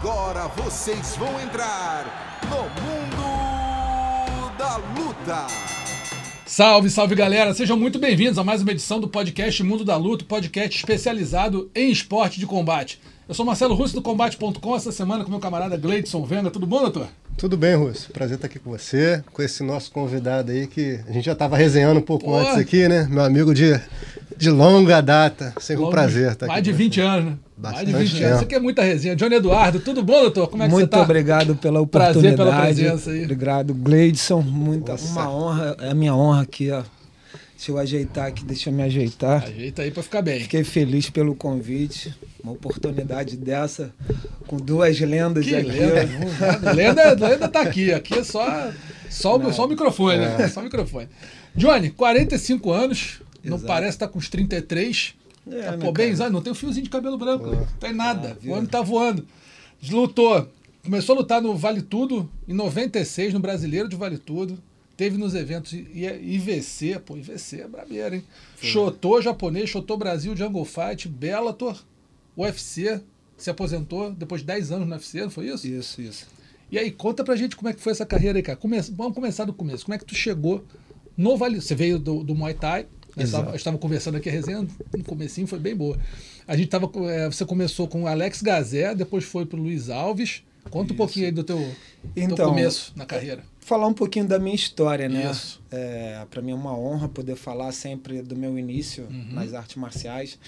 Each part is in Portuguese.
Agora vocês vão entrar no Mundo da Luta. Salve, salve galera! Sejam muito bem-vindos a mais uma edição do podcast Mundo da Luta, podcast especializado em esporte de combate. Eu sou Marcelo Russo do Combate.com, essa semana com meu camarada Gleidson Venga. Tudo bom, doutor? Tudo bem, Russo. Prazer estar aqui com você, com esse nosso convidado aí que a gente já estava resenhando um pouco Pô. antes aqui, né? Meu amigo de, de longa data. Sempre um prazer estar mais aqui. Mais de 20 anos, né? Bastante mais de 20 anos. Isso aqui é muita resenha. Johnny Eduardo, tudo bom, doutor? Como é que Muito você tá? Muito obrigado pela oportunidade. Prazer pela presença aí. Obrigado, Gleidson. Muita, uma honra, é a minha honra aqui, ó. Deixa eu ajeitar aqui, deixa eu me ajeitar. Ajeita aí para ficar bem. Fiquei feliz pelo convite. Uma oportunidade dessa, com duas lendas que aqui. Lenda, lenda, lenda tá aqui. Aqui é só, só, o, só o microfone, né? é. né? Só o microfone. Johnny, 45 anos, Exato. não parece estar tá com uns 33. É, tá, pô, bem, não tem um fiozinho de cabelo branco, não tem nada. Ah, o ano tá voando. Lutou. Começou a lutar no Vale Tudo em 96, no Brasileiro de Vale Tudo. Teve nos eventos IVC, pô, IVC é brabeira, hein? Foi. japonês, Shotô Brasil, Jungle Fight, Bellator, UFC, se aposentou depois de 10 anos no UFC, não foi isso? Isso, isso. E aí, conta pra gente como é que foi essa carreira aí, cara. Come... Vamos começar do começo. Como é que tu chegou no Vale... Você veio do, do Muay Thai, estava, estava conversando aqui a resenha, no comecinho foi bem boa. A gente tava, é, você começou com o Alex Gazé, depois foi pro Luiz Alves. Conta Isso. um pouquinho aí do teu, então, teu começo na carreira falar um pouquinho da minha história, né? Isso. É, para mim é uma honra poder falar sempre do meu início uhum. nas artes marciais.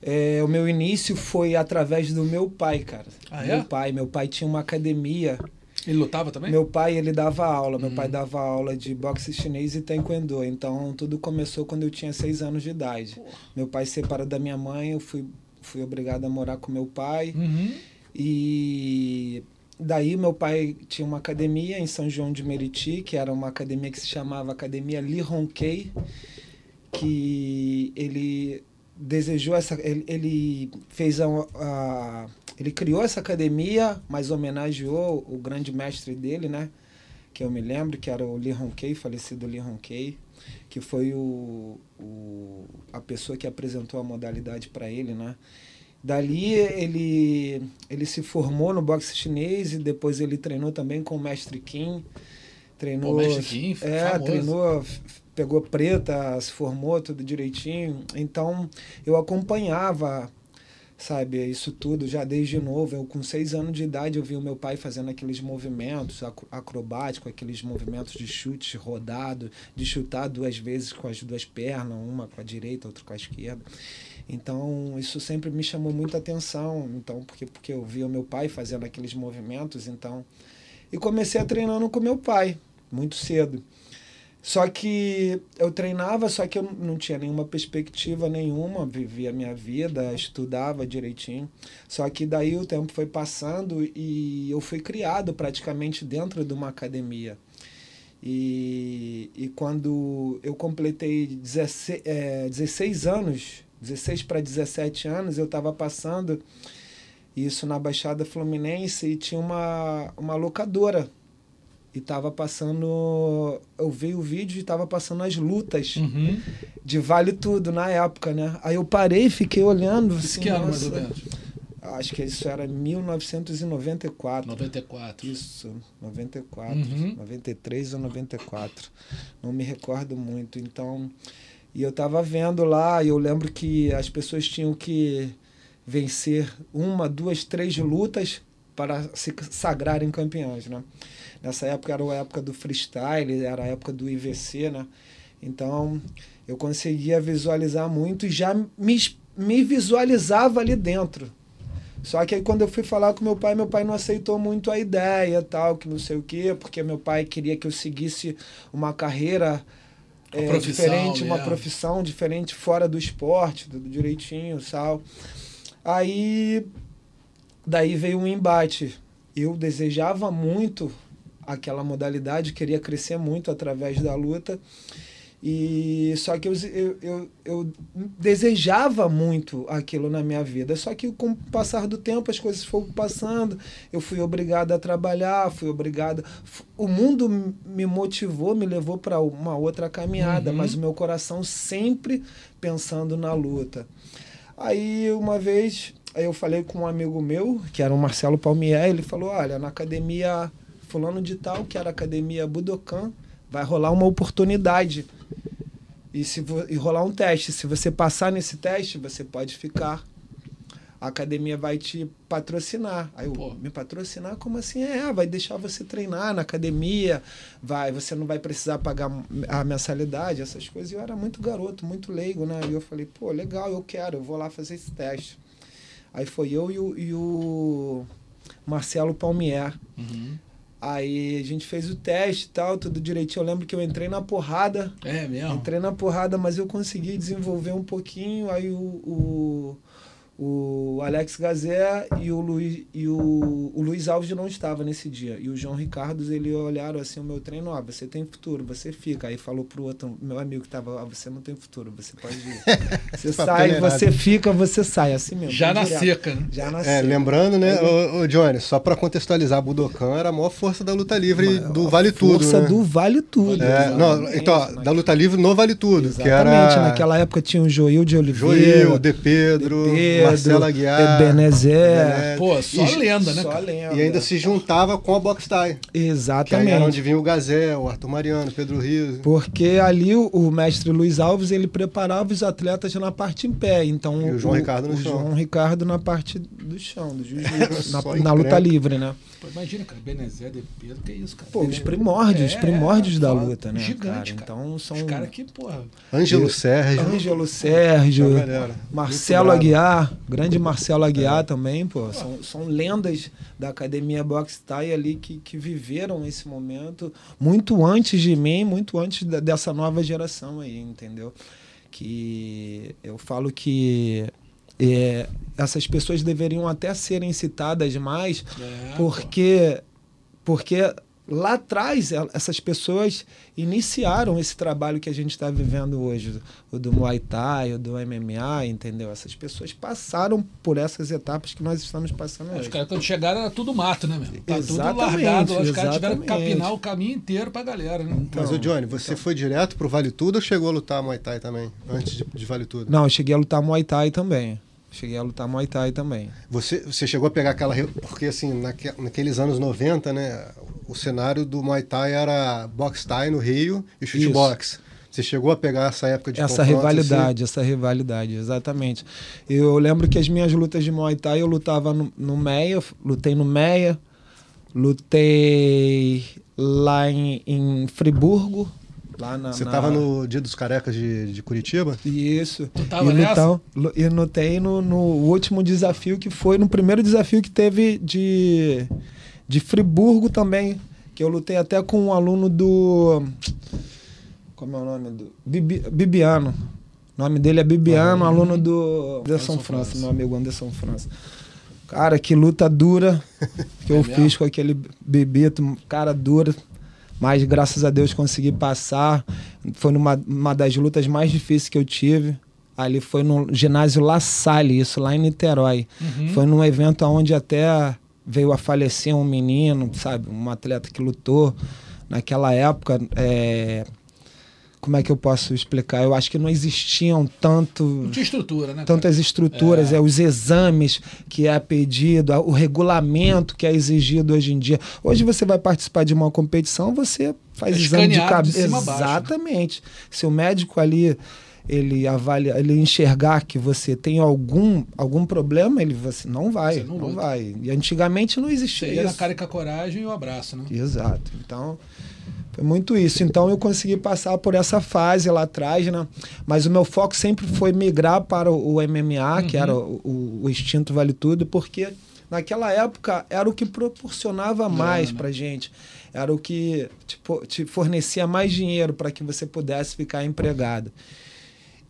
É, o meu início foi através do meu pai, cara. Ah, meu é? pai, meu pai tinha uma academia. Ele lutava também? Meu pai, ele dava aula. Meu pai uhum. dava aula de boxe chinês e taekwondo. Então, tudo começou quando eu tinha seis anos de idade. Porra. Meu pai se separou da minha mãe, eu fui, fui obrigado a morar com meu pai. Uhum. E Daí meu pai tinha uma academia em São João de Meriti, que era uma academia que se chamava Academia Li Ronquei, que ele desejou essa ele, ele fez a, a, ele criou essa academia, mas homenageou o grande mestre dele, né? Que eu me lembro que era o Li Ronquei, falecido Li Ronquei, que foi o, o a pessoa que apresentou a modalidade para ele, né? Dali ele, ele se formou no boxe chinês e depois ele treinou também com o mestre Kim. Treinou, o mestre Kim, é, famoso. treinou, pegou preta, se formou tudo direitinho. Então eu acompanhava, sabe, isso tudo já desde novo. Eu com seis anos de idade eu vi o meu pai fazendo aqueles movimentos acrobáticos, aqueles movimentos de chute rodado, de chutar duas vezes com as duas pernas, uma com a direita, outra com a esquerda. Então, isso sempre me chamou muita atenção, então porque porque eu via o meu pai fazendo aqueles movimentos, então e comecei a treinando com meu pai muito cedo. Só que eu treinava, só que eu não tinha nenhuma perspectiva nenhuma, vivia a minha vida, estudava direitinho. Só que daí o tempo foi passando e eu fui criado praticamente dentro de uma academia. E, e quando eu completei 16, é, 16 anos, 16 para 17 anos, eu estava passando isso na Baixada Fluminense e tinha uma, uma locadora. E estava passando. Eu vi o vídeo e estava passando as lutas uhum. de Vale Tudo na época, né? Aí eu parei e fiquei olhando. Assim, que ano mais ou menos? Acho que isso era 1994. 94. Isso, 94. Uhum. 93 ou 94. Não me recordo muito. Então, e eu estava vendo lá, e eu lembro que as pessoas tinham que vencer uma, duas, três lutas para se sagrarem campeões, né? Nessa época era a época do freestyle, era a época do IVC, né? Então, eu conseguia visualizar muito e já me, me visualizava ali dentro. Só que aí quando eu fui falar com meu pai, meu pai não aceitou muito a ideia, tal, que não sei o quê, porque meu pai queria que eu seguisse uma carreira é, diferente, uma profissão diferente fora do esporte, do direitinho, tal. Aí daí veio um embate. Eu desejava muito aquela modalidade, queria crescer muito através da luta. E só que eu, eu, eu, eu, desejava muito aquilo na minha vida. Só que com o passar do tempo as coisas foram passando, eu fui obrigado a trabalhar, fui obrigado. O mundo me motivou, me levou para uma outra caminhada, uhum. mas o meu coração sempre pensando na luta. Aí uma vez eu falei com um amigo meu, que era o Marcelo Palmier, ele falou: olha, na academia Fulano de Tal, que era a academia Budokan, vai rolar uma oportunidade. E, se e rolar um teste. Se você passar nesse teste, você pode ficar a academia vai te patrocinar. Aí eu, Pô. me patrocinar? Como assim? É, vai deixar você treinar na academia, vai, você não vai precisar pagar a mensalidade, essas coisas. E eu era muito garoto, muito leigo, né? E eu falei, pô, legal, eu quero, eu vou lá fazer esse teste. Aí foi eu e o, e o Marcelo Palmier. Uhum. Aí a gente fez o teste e tal, tudo direitinho. Eu lembro que eu entrei na porrada. É mesmo? Entrei na porrada, mas eu consegui desenvolver um pouquinho. Aí o, o o Alex Gazé e o Luiz, e o, o Luiz Alves não estava nesse dia. E o João Ricardo, ele olharam assim o meu treino, ó, você tem futuro, você fica. Aí falou pro outro, meu amigo que estava, ó, você não tem futuro, você pode ir. Você sai, você fica, você sai, assim mesmo. Já na direto. seca, né? Já na é, seca. Lembrando, né, Aí, ô, Johnny, só para contextualizar, Budokan era a maior força da luta livre do Vale Tudo. Força né? do Vale Tudo. É, não, então, ó, da luta livre no Vale Tudo. Exatamente, que era... naquela época tinha o Joil de Oliveira. Joil, De Pedro, De Pedro Marcelo Aguiar. Ebenezer. Pô, só e, lenda, né? Só lenda. E ainda se juntava com a Box Tie. Exatamente. Que era onde vinha o Gazé, o Arthur Mariano, Pedro Rios. Porque ali o, o, mestre Luiz Alves, ele preparava os atletas na parte em pé. Então, e o João o, Ricardo no o chão. João Ricardo na parte do chão, do jiu-jitsu, na, na luta livre, né? Pô, imagina, cara, Benezé, de Pedro, que é isso, cara? Pô, os primórdios, é, primórdios é, da luta, né? Gigante, cara. Então são. Os caras que, porra. Ângelo Sérgio. Ângelo Sérgio. Marcelo Aguiar, grande Marcelo Aguiar é. também, pô. São, são lendas da academia Box Thai ali que, que viveram esse momento muito antes de mim, muito antes da, dessa nova geração aí, entendeu? Que eu falo que é, essas pessoas deveriam até serem citadas mais, é, porque, porque lá atrás essas pessoas iniciaram esse trabalho que a gente está vivendo hoje, o do Muay Thai, o do MMA, entendeu? Essas pessoas passaram por essas etapas que nós estamos passando hoje. Os caras quando chegaram era tudo mato, né, meu? Tá tudo largado, os caras tiveram que capinar o caminho inteiro pra galera, né? Então, Mas, o Johnny, você então... foi direto pro Vale Tudo ou chegou a lutar Muay Thai também, antes de, de Vale Tudo? Não, eu cheguei a lutar Muay Thai também. Cheguei a lutar Muay Thai também. Você, você chegou a pegar aquela. Porque, assim, naque, naqueles anos 90, né? O cenário do Muay Thai era box Thai no Rio e chute box. Você chegou a pegar essa época de Essa rivalidade, assim? essa rivalidade, exatamente. Eu lembro que as minhas lutas de Muay Thai eu lutava no, no Meia, lutei no Meia, lutei lá em, em Friburgo, Lá na, Você estava na... no Dia dos Carecas de, de Curitiba? Isso. Tu tava e nessa? Então, e notei no, no último desafio que foi, no primeiro desafio que teve de, de Friburgo também, que eu lutei até com um aluno do... Como é o nome? do Bibi, Bibiano. O nome dele é Bibiano, ah, aluno do Anderson França, França, meu amigo Anderson França. Cara, que luta dura que é eu mesmo? fiz com aquele bebito, cara dura mas graças a Deus consegui passar. Foi numa uma das lutas mais difíceis que eu tive. Ali foi no ginásio La Salle, isso lá em Niterói. Uhum. Foi num evento onde até veio a falecer um menino, sabe? Um atleta que lutou naquela época. É como é que eu posso explicar? Eu acho que não existiam tanto. Não tinha estrutura, né? Tantas estruturas, é. é. os exames que é pedido, o regulamento que é exigido hoje em dia. Hoje você vai participar de uma competição, você faz é exame de cabeça. Exatamente. Baixo, né? Se o médico ali ele avalia, ele enxergar que você tem algum, algum problema, ele você não vai, você não, não vai. E antigamente não existia você ia isso. na cara com a coragem e o abraço, né? Exato. Então, foi muito isso. Então eu consegui passar por essa fase lá atrás, né? Mas o meu foco sempre foi migrar para o MMA, uhum. que era o, o, o, instinto vale tudo, porque naquela época era o que proporcionava mais é, né? pra gente. Era o que tipo, te fornecia mais dinheiro para que você pudesse ficar empregado.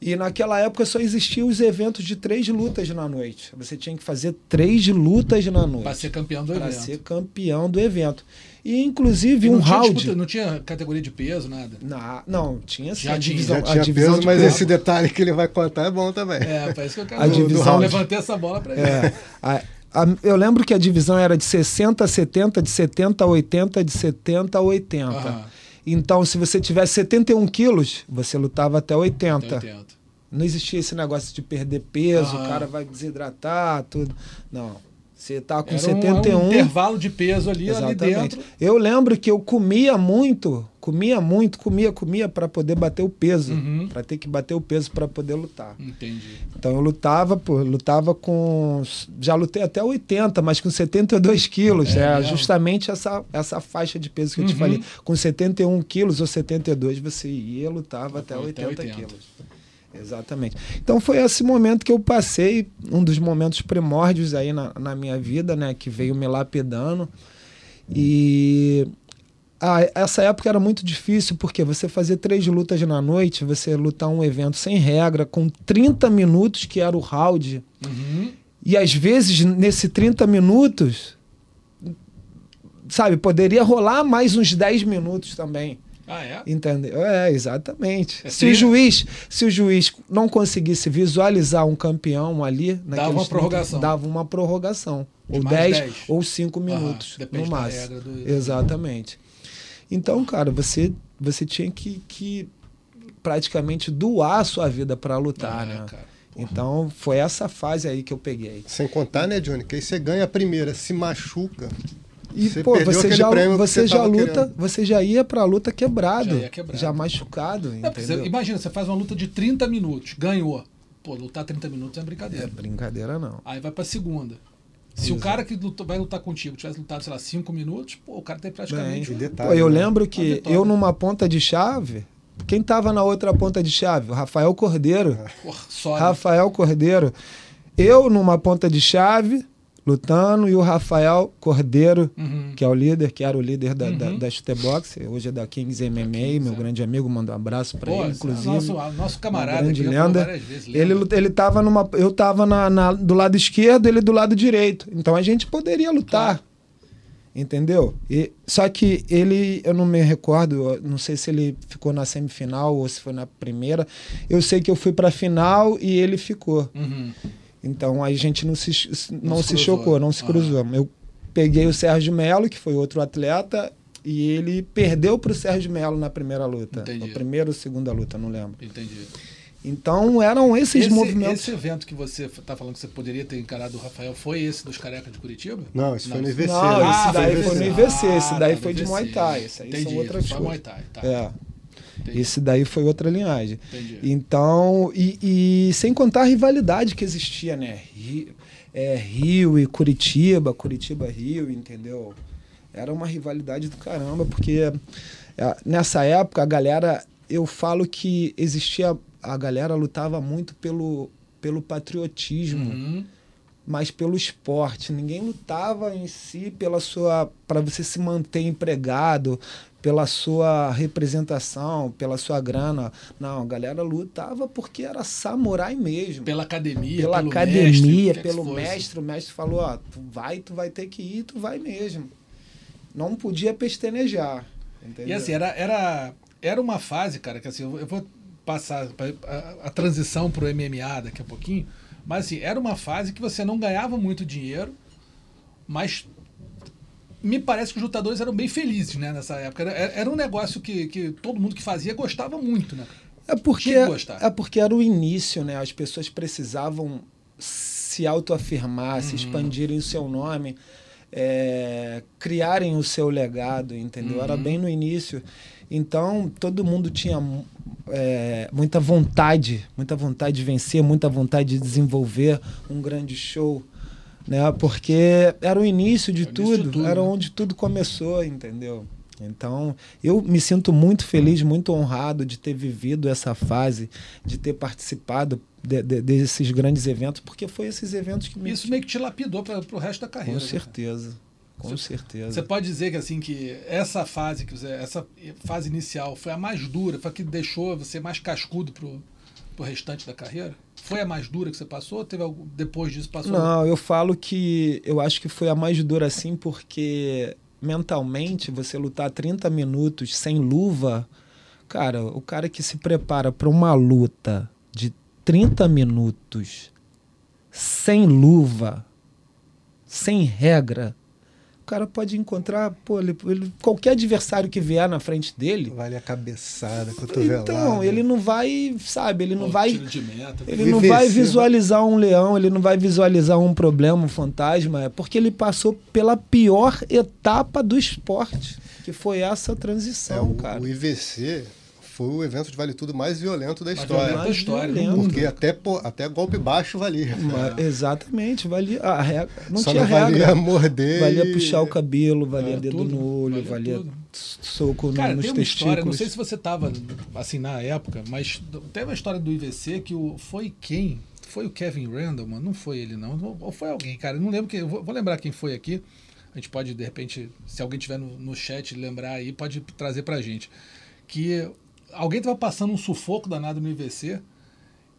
E naquela época só existiam os eventos de três lutas na noite. Você tinha que fazer três lutas na noite. Para ser campeão do evento. Para ser campeão do evento. E inclusive e um round. Disputa, não tinha categoria de peso, nada? Não, não tinha sim. Já, divisão, já tinha divisão peso, mas peso. esse detalhe que ele vai contar é bom também. É, parece que eu quero. A divisão, levantei essa bola para ele. É, a, a, eu lembro que a divisão era de 60 a 70, de 70 a 80, de 70 a 80. Aham. Então, se você tivesse 71 quilos, você lutava até 80. Até 80. Não existia esse negócio de perder peso, o cara vai desidratar, tudo. Não. Você tá com Era 71. Um, um intervalo de peso ali, ali dentro. Eu lembro que eu comia muito, comia muito, comia, comia para poder bater o peso, Uhum. para ter que bater o peso para poder lutar. Entendi. Então eu lutava, pô, lutava com. Já lutei até 80, mas com 72 quilos. É É, justamente essa, essa faixa de peso que eu te Uhum. falei. Com 71 quilos ou 72, você ia lutava até, Até 80, 80. quilos. Exatamente. Então foi esse momento que eu passei, um dos momentos primórdios aí na, na minha vida, né? Que veio me lapidando. E ah, essa época era muito difícil, porque você fazer três lutas na noite, você lutar um evento sem regra, com 30 minutos, que era o round. Uhum. E às vezes, nesse 30 minutos, sabe, poderia rolar mais uns 10 minutos também. Ah, é? Entendeu? É, exatamente. É se, o juiz, se o juiz não conseguisse visualizar um campeão ali, naqueles uma 30, prorrogação. Dava uma prorrogação. De ou mais 10, 10. ou 5 Aham, minutos, depende no da máximo. regra do- Exatamente. Então, cara, você, você tinha que, que praticamente doar a sua vida para lutar, Ah, né? cara. Então, foi essa fase aí que eu peguei. Sem contar, né, Johnny? Que aí você ganha a primeira, se machuca. E, Você pô, você já, você já luta, querendo. você já ia pra luta quebrado. Já ia quebrado. já machucado, É, você- imagina, você faz uma luta de 30 minutos, ganhou. Pô, lutar 30 minutos é É brincadeira. brincadeira, não. Aí vai pra segunda. Se o cara que lutou- vai lutar contigo tivesse lutado, sei lá, 5 minutos, pô, o cara tem praticamente. Bem, um- detalhe. Pô, eu né? lembro que vitória. eu numa ponta de chave, quem tava na outra ponta de chave? O Rafael Cordeiro. Porra, só. né? Rafael Cordeiro. Eu numa ponta de chave, lutando, e o Rafael Cordeiro, Uhum. que é o líder, que era o líder da, da, Uhum. da Chutebox, hoje é da Kings MMA, meu é. grande amigo, manda um abraço pra Pô, ele, é inclusive. Nosso, nosso camarada grande lenda. várias vezes, Ele, ele tava numa. Eu tava na, na- do lado esquerdo, ele do lado direito. Então a gente poderia lutar. Claro. Entendeu? E, só que ele, eu não me recordo, não sei se ele ficou na semifinal ou se foi na primeira. Eu sei que eu fui pra final e ele ficou. Uhum. Então a gente não se, não se se, cruzou. chocou, não se Aham. cruzou. Eu peguei o Sérgio Melo, que foi outro atleta, e ele perdeu pro Sérgio Melo na primeira luta. Entendi. Na primeira ou segunda luta, não lembro. Entendi. Então eram esses Esse, movimentos. esse evento que você tá falando que você poderia ter encarado o Rafael foi esse dos carecas de Curitiba? Não, isso foi no IVC. Não, né? Ah, esse daí foi foi no IVC. IVC, esse Ah, daí tá, foi de Muay. Thai, esse aí Entendi, são outras coisas. Muay Thai, tá. É, Entendi. esse daí foi outra linhagem. Entendi. Então, e, e sem contar a rivalidade que existia, né? Rio, é, Rio e Curitiba, Curitiba-Rio, entendeu? Era uma rivalidade do caramba, porque é, nessa época a galera, eu falo que existia, a galera lutava muito pelo, pelo patriotismo Uhum. mas pelo esporte. Ninguém lutava em si pela sua para você se manter empregado, pela sua representação, pela sua grana. Não, a galera lutava porque era samurai mesmo. Pela academia, Pela pelo academia, mestre, que pelo que mestre, o mestre falou, ó, tu vai, tu vai ter que ir, tu vai mesmo. Não podia pestanejar. Entendeu? E assim, era, era, era uma fase, cara, que assim, eu vou passar pra- a, a transição pro MMA daqui a pouquinho, mas assim, era uma fase que você não ganhava muito dinheiro, mas me parece que os lutadores eram bem felizes, né, nessa época. Era, era um negócio que, que todo mundo que fazia gostava muito, né? É porque, é porque era o início, né? As pessoas precisavam se autoafirmar, Uhum. se expandirem o seu nome, é, criarem o seu legado, entendeu? Era Uhum. bem no início. Então, todo mundo tinha é, muita vontade, muita vontade de vencer, muita vontade de desenvolver um grande show, né? Porque era o início de, É tudo, tudo, era né? onde tudo começou, entendeu? Então, eu me sinto muito feliz, muito honrado de ter vivido essa fase, de ter participado de- de- desses grandes eventos, porque foi esses eventos que me. Isso meio que te lapidou para o resto da carreira. com né, cara? certeza. Com Você- certeza. Você pode dizer que assim que essa fase que você, essa fase inicial foi a mais dura, foi a que deixou você mais cascudo pro, pro restante da carreira? Foi a mais dura que você passou? Ou teve algo, depois disso passou? Não, eu falo que eu acho que foi a mais dura assim, porque mentalmente você lutar 30 minutos sem luva, cara, o cara que se prepara para uma luta de 30 minutos sem luva, sem regra, O cara pode encontrar, pô, ele, ele, qualquer adversário que vier na frente dele. Vale a cabeçada, cotovelada. Então, ele não vai, sabe, ele não Pô, vai. tiro de meta. Ele não vai visualizar um leão, ele não vai visualizar um problema, um fantasma, é porque ele passou pela pior etapa do esporte, que foi essa É, transição, o, cara. o IVC foi o evento de vale tudo mais violento da Mais história. violento da história, violento. Porque até, pô, até golpe baixo valia. Mas, Exatamente, valia a regra, não Só tinha não valia regra. morder. Valia e- puxar o cabelo, valia É, dedo tudo, no olho, valia valia, soco Cara, nos tem uma testículos. história, não sei se você tava assim na época, mas teve uma história do IVC que o foi quem? Foi o Kevin Randall, mano? Não foi ele não, ou foi alguém, cara, não lembro quem, vou, vou lembrar quem foi aqui. A gente pode de repente, se alguém tiver no, no chat lembrar aí, pode trazer pra gente que alguém tava passando um sufoco danado no IVC.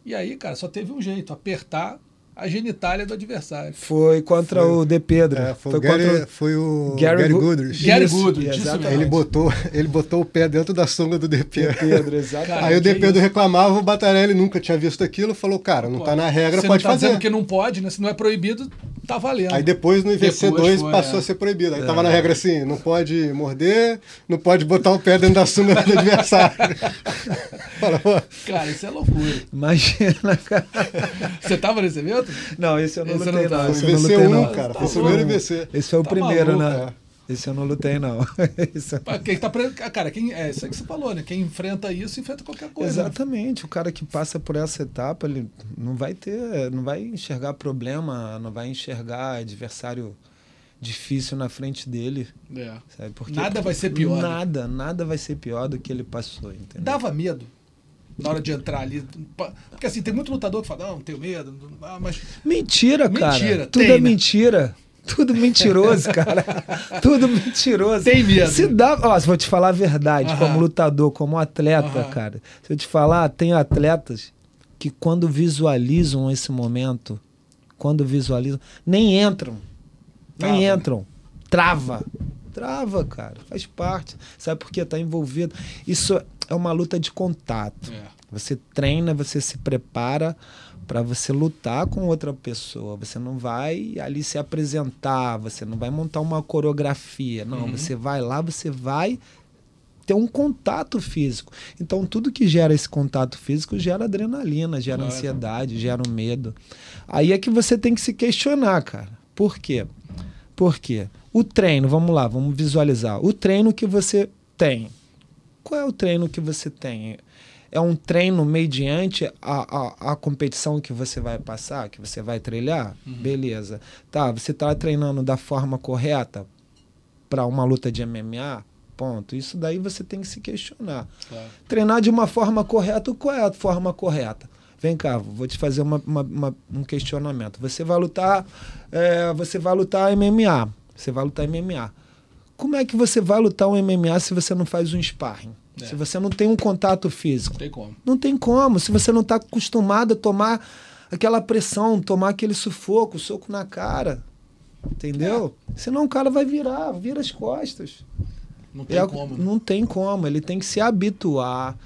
E aí, cara, só teve um jeito, apertar a genitália do adversário. Foi contra Foi- o De Pedro. É, foi, foi o Gary, contra foi o Gary Gary, Goodrich. Gary Goodrich, exatamente. Ele botou, ele botou o pé dentro da sunga do DP. De Pedro, exatamente. Cara, Aí o do isso? reclamava, o Batarelli nunca tinha visto aquilo, falou, cara, não tá na regra, Você pode não tá fazer. dizendo que não pode, né? Se não é proibido, tá valendo. Aí depois no IVC2 Depois foi, passou é. a ser proibido. Aí tava na regra assim, não pode morder, não pode botar o pé dentro da sunga do adversário. Cara, isso é loucura. Imagina, cara. Você tava nesse evento? Não, esse eu não Esse lutei, não tá. não. O Esse eu não IVC1, lutei, não. cara, Tá foi o primeiro. IVC. Esse foi o Tá primeiro, maluco, né? Esse eu não lutei, não. Quem tá. Cara, quem... é isso aí que você falou, né? Quem enfrenta isso, enfrenta qualquer coisa. né? Exatamente. O cara que passa por essa etapa, ele não vai ter, não vai enxergar problema, não vai enxergar adversário difícil na frente dele, É. sabe? Porque Nada vai ser pior, né? Nada, nada vai ser pior do que ele passou, entendeu? Dava medo na hora de entrar ali. Porque assim, tem muito lutador que fala, não, tenho medo. Ah, mas Mentira, cara. Mentira, Tudo tem, é né? mentira. Tudo mentiroso, cara. Tudo mentiroso. Tem medo. Se dá, ó, vou te falar a verdade, Aham. como lutador, como atleta, Aham. cara. Se eu te falar, tem atletas que quando visualizam esse momento, quando visualizam, nem entram. Nem Trava. entram. Trava. Trava, cara. Faz parte. Sabe por quê? Tá envolvido. Isso é uma luta de contato. É. Você treina, você se prepara para você lutar com outra pessoa. Você não vai ali se apresentar, você não vai montar uma coreografia. Não, Uhum. você vai lá, você vai ter um contato físico. Então, tudo que gera esse contato físico gera adrenalina, gera Claro. ansiedade, gera um medo. Aí é que você tem que se questionar, cara. Por quê? Por quê? O treino, vamos lá, vamos visualizar. O treino que você tem. Qual é o treino que você tem? É um treino mediante a, a, a competição que você vai passar, que você vai trilhar? Beleza. Tá, você está treinando da forma correta para uma luta de MMA? Ponto. Isso daí você tem que se questionar. Claro. Treinar de uma forma correta, qual é a forma correta? Vem cá, vou te fazer uma, uma- uma- um questionamento. Você vai lutar, é, você vai lutar MMA. Você vai lutar MMA. Como é que você vai lutar um MMA se você não faz um sparring? É. Se você não tem um contato físico? Não tem como. Não tem como. Se você não está acostumado a tomar aquela pressão, tomar aquele sufoco, soco na cara. Entendeu? Senão o cara vai virar, vira as costas. Não tem É, como. né? Não tem como. Ele tem que se habituar,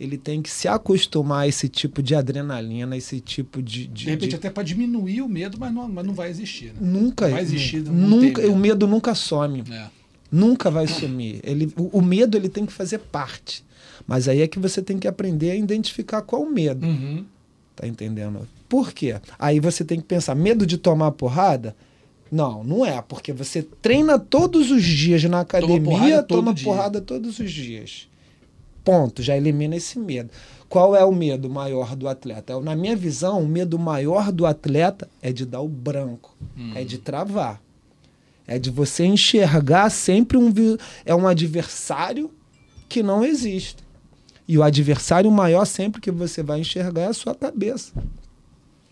ele tem que se acostumar a esse tipo de adrenalina, esse tipo de. de- De repente, de- até para diminuir o medo, mas não, mas não vai existir. Né? Nunca. vai existir, não nunca o medo nunca some. É. Nunca vai sumir. Ele, o, o medo ele tem que fazer parte. Mas aí é que você tem que aprender a identificar qual o medo. Uhum. Tá entendendo? Por quê? Aí você tem que pensar, medo de tomar porrada? Não, não é, porque você treina todos os dias na academia, porrada todo toma porrada todos os dias. Ponto, já elimina esse medo. Qual é o medo maior do atleta? Na minha visão, o medo maior do atleta é de dar o branco, Hum. é de travar. É de você enxergar sempre um, é um adversário que não existe. E o adversário maior sempre que você vai enxergar é a sua cabeça.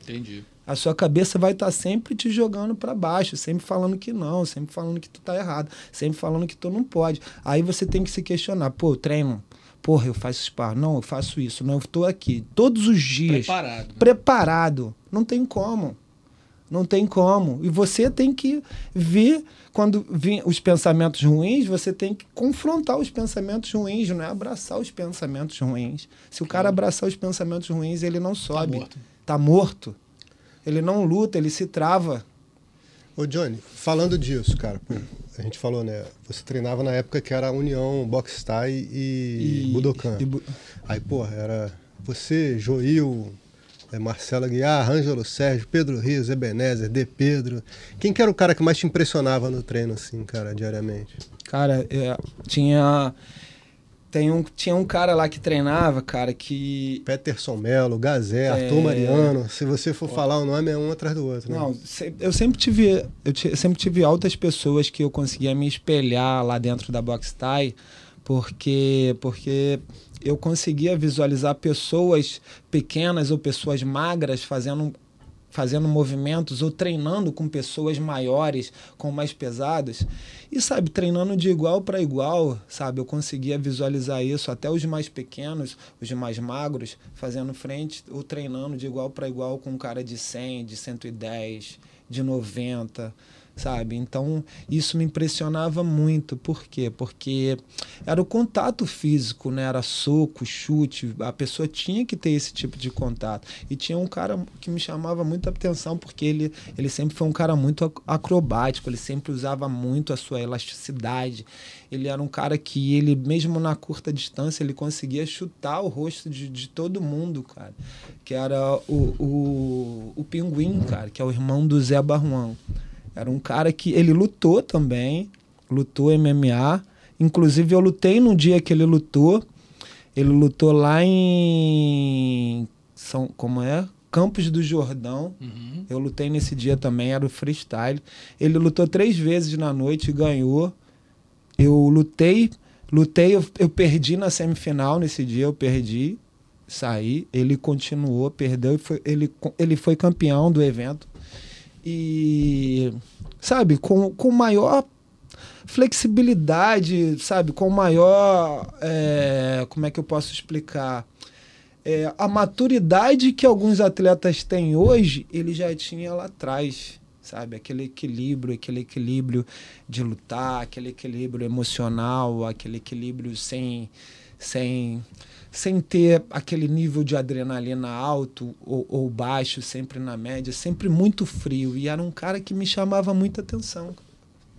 Entendi. A sua cabeça vai estar sempre te jogando para baixo, sempre falando que não, sempre falando que tu tá errado, sempre falando que tu não pode. Aí você tem que se questionar, pô, eu treino, porra, eu faço spar, não, eu faço isso, não, eu tô aqui todos os dias Preparado. né? preparado. Não tem como. Não tem como. E você tem que ver, quando vir os pensamentos ruins, você tem que confrontar os pensamentos ruins, não é abraçar os pensamentos ruins. Se o cara abraçar os pensamentos ruins, ele não sobe. morto. Tá morto. Ele não luta, ele se trava. Ô Johnny, falando disso, cara, pô, a gente falou, né? Você treinava na época que era União, Box Thai e, e Budokan. E, Aí, porra, era você, Joil, é, Marcelo Aguiar, Ângelo Sérgio, Pedro Rios, Ebenezer, De Pedro. Quem que era o cara que mais te impressionava no treino, assim, cara, diariamente? Cara, é, tinha tem um, tinha um cara lá que treinava, cara, que. Peterson Melo, Gazé, é... Arthur Mariano. Se você for Pô. falar o nome, é um atrás do outro. Né? Não, eu sempre tive. Eu sempre tive altas pessoas que eu conseguia me espelhar lá dentro da Box Thai, porque. porque eu conseguia visualizar pessoas pequenas ou pessoas magras fazendo fazendo movimentos ou treinando com pessoas maiores, com mais pesadas. E, sabe, treinando de igual para igual, sabe? Eu conseguia visualizar isso, até os mais pequenos, os mais magros, fazendo frente ou treinando de igual para igual com um cara de 100, de 110, de 90 sabe? Então isso me impressionava muito. Por quê? Porque era o contato físico, né? Era soco, chute, a pessoa tinha que ter esse tipo de contato. E tinha um cara que me chamava muita atenção porque ele, ele sempre foi um cara muito acrobático, ele sempre usava muito a sua elasticidade. Ele era um cara que ele, mesmo na curta distância, ele conseguia chutar o rosto de, de todo mundo, cara. Que era o, o, o Pinguim, cara, que é o irmão do Zé Barruão. Era um cara que ele lutou também, lutou MMA. Inclusive eu lutei no dia que ele lutou. Ele lutou lá em São, como é? Campos do Jordão. Uhum. Eu lutei nesse dia também, era o freestyle. Ele lutou três vezes na noite e ganhou. Eu lutei, lutei, eu, eu perdi na semifinal nesse dia, eu perdi, saí. Ele continuou, perdeu, e foi, ele, ele foi campeão do evento e, sabe, com, com maior flexibilidade, sabe, com maior. É, como é que eu posso explicar? É, a maturidade que alguns atletas têm hoje, ele já tinha lá atrás, sabe? Aquele equilíbrio, aquele equilíbrio de lutar, aquele equilíbrio emocional, aquele equilíbrio sem. sem sem ter aquele nível de adrenalina alto ou, ou, baixo, sempre na média, sempre muito frio. E era um cara que me chamava muita atenção.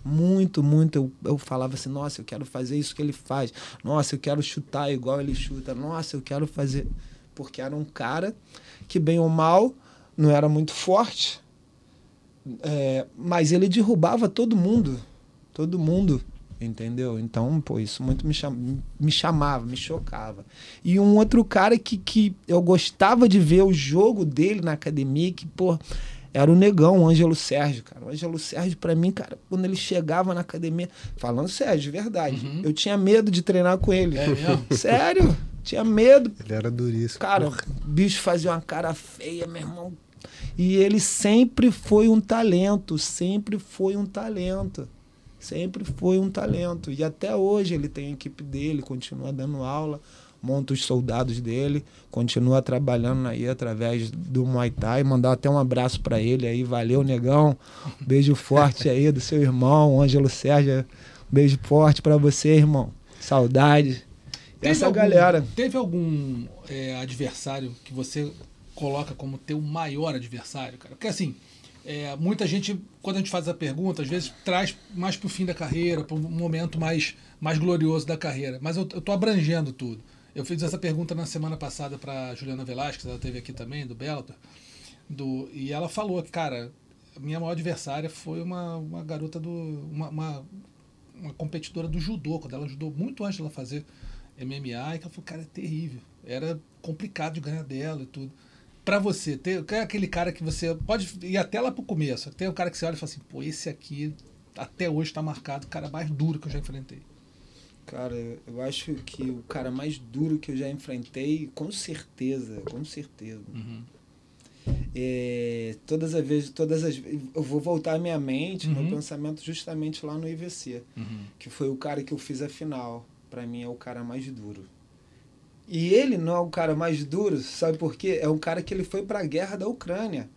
Muito, muito. Eu, eu falava assim: nossa, eu quero fazer isso que ele faz. Nossa, eu quero chutar igual ele chuta. Nossa, eu quero fazer. Porque era um cara que, bem ou mal, não era muito forte, é, mas ele derrubava todo mundo. Todo mundo entendeu? Então, pô, isso muito me, cham me chamava, me chocava. E um outro cara que, que eu gostava de ver o jogo dele na academia, que, pô, era o negão, o Ângelo Sérgio, cara. O Ângelo Sérgio, para mim, cara, quando ele chegava na academia, falando sério, de verdade, uhum. eu tinha medo de treinar com ele. É? Sério? Tinha medo. Ele era duríssimo. Cara, porra. o bicho fazia uma cara feia, meu irmão. E ele sempre foi um talento, sempre foi um talento sempre foi um talento. E até hoje ele tem a equipe dele, continua dando aula, monta os soldados dele, continua trabalhando aí através do Muay Thai. Mandar até um abraço para ele aí, valeu, negão. Beijo forte aí do seu irmão, Ângelo Sérgio. Beijo forte para você, irmão. Saudade. Teve essa algum, galera. Teve algum é, adversário que você coloca como teu maior adversário, cara? Porque assim, é, muita gente, quando a gente faz a pergunta, às vezes traz mais para o fim da carreira, para um momento mais, mais glorioso da carreira. Mas eu estou abrangendo tudo. Eu fiz essa pergunta na semana passada para Juliana Velasquez, ela teve aqui também, do Bellator, do, e ela falou que, cara, minha maior adversária foi uma, uma garota do. Uma, uma, uma competidora do judô, quando ela ajudou muito antes ela fazer MMA, e que ela falou, cara, é terrível. Era complicado de ganhar dela e tudo para você, ter, é aquele cara que você pode ir até lá pro começo. Tem um cara que você olha e fala assim, pô, esse aqui até hoje está marcado, o cara mais duro que eu já enfrentei. Cara, eu acho que o cara mais duro que eu já enfrentei, com certeza, com certeza. Uhum. É, todas as vezes, todas as eu vou voltar a minha mente, uhum. meu pensamento justamente lá no IVC, uhum. que foi o cara que eu fiz a final. Para mim é o cara mais duro. E ele não é o cara mais duro, sabe por quê? É um cara que ele foi para a guerra da Ucrânia.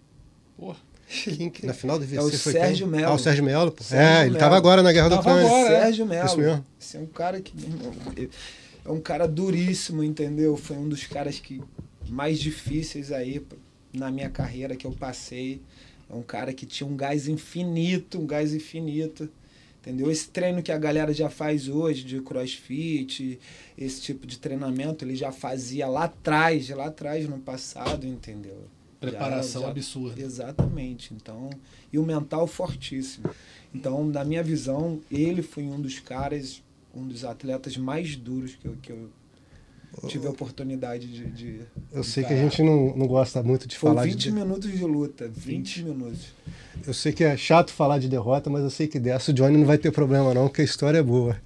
Porra. Na final do VC é o foi Sérgio quem? Melo. Ah, o Sérgio Melo. Pô. Sérgio é, ele estava agora na Guerra da Ucrânia. Agora, é. Sérgio Melo. Isso mesmo. Esse é um cara que é um cara duríssimo, entendeu? Foi um dos caras que mais difíceis aí na minha carreira que eu passei. É um cara que tinha um gás infinito, um gás infinito, Entendeu? Esse treino que a galera já faz hoje de crossfit, esse tipo de treinamento, ele já fazia lá atrás, lá atrás no passado, entendeu? Preparação já, já, absurda. Exatamente. Então, e o mental fortíssimo. Então, na minha visão, ele foi um dos caras, um dos atletas mais duros que eu, que eu tive a oportunidade de. de eu sei que a gente não, não gosta muito de foi falar 20 de. 20 minutos de luta. 20, 20 minutos. Eu sei que é chato falar de derrota, mas eu sei que dessa o Johnny não vai ter problema, não, porque a história é boa.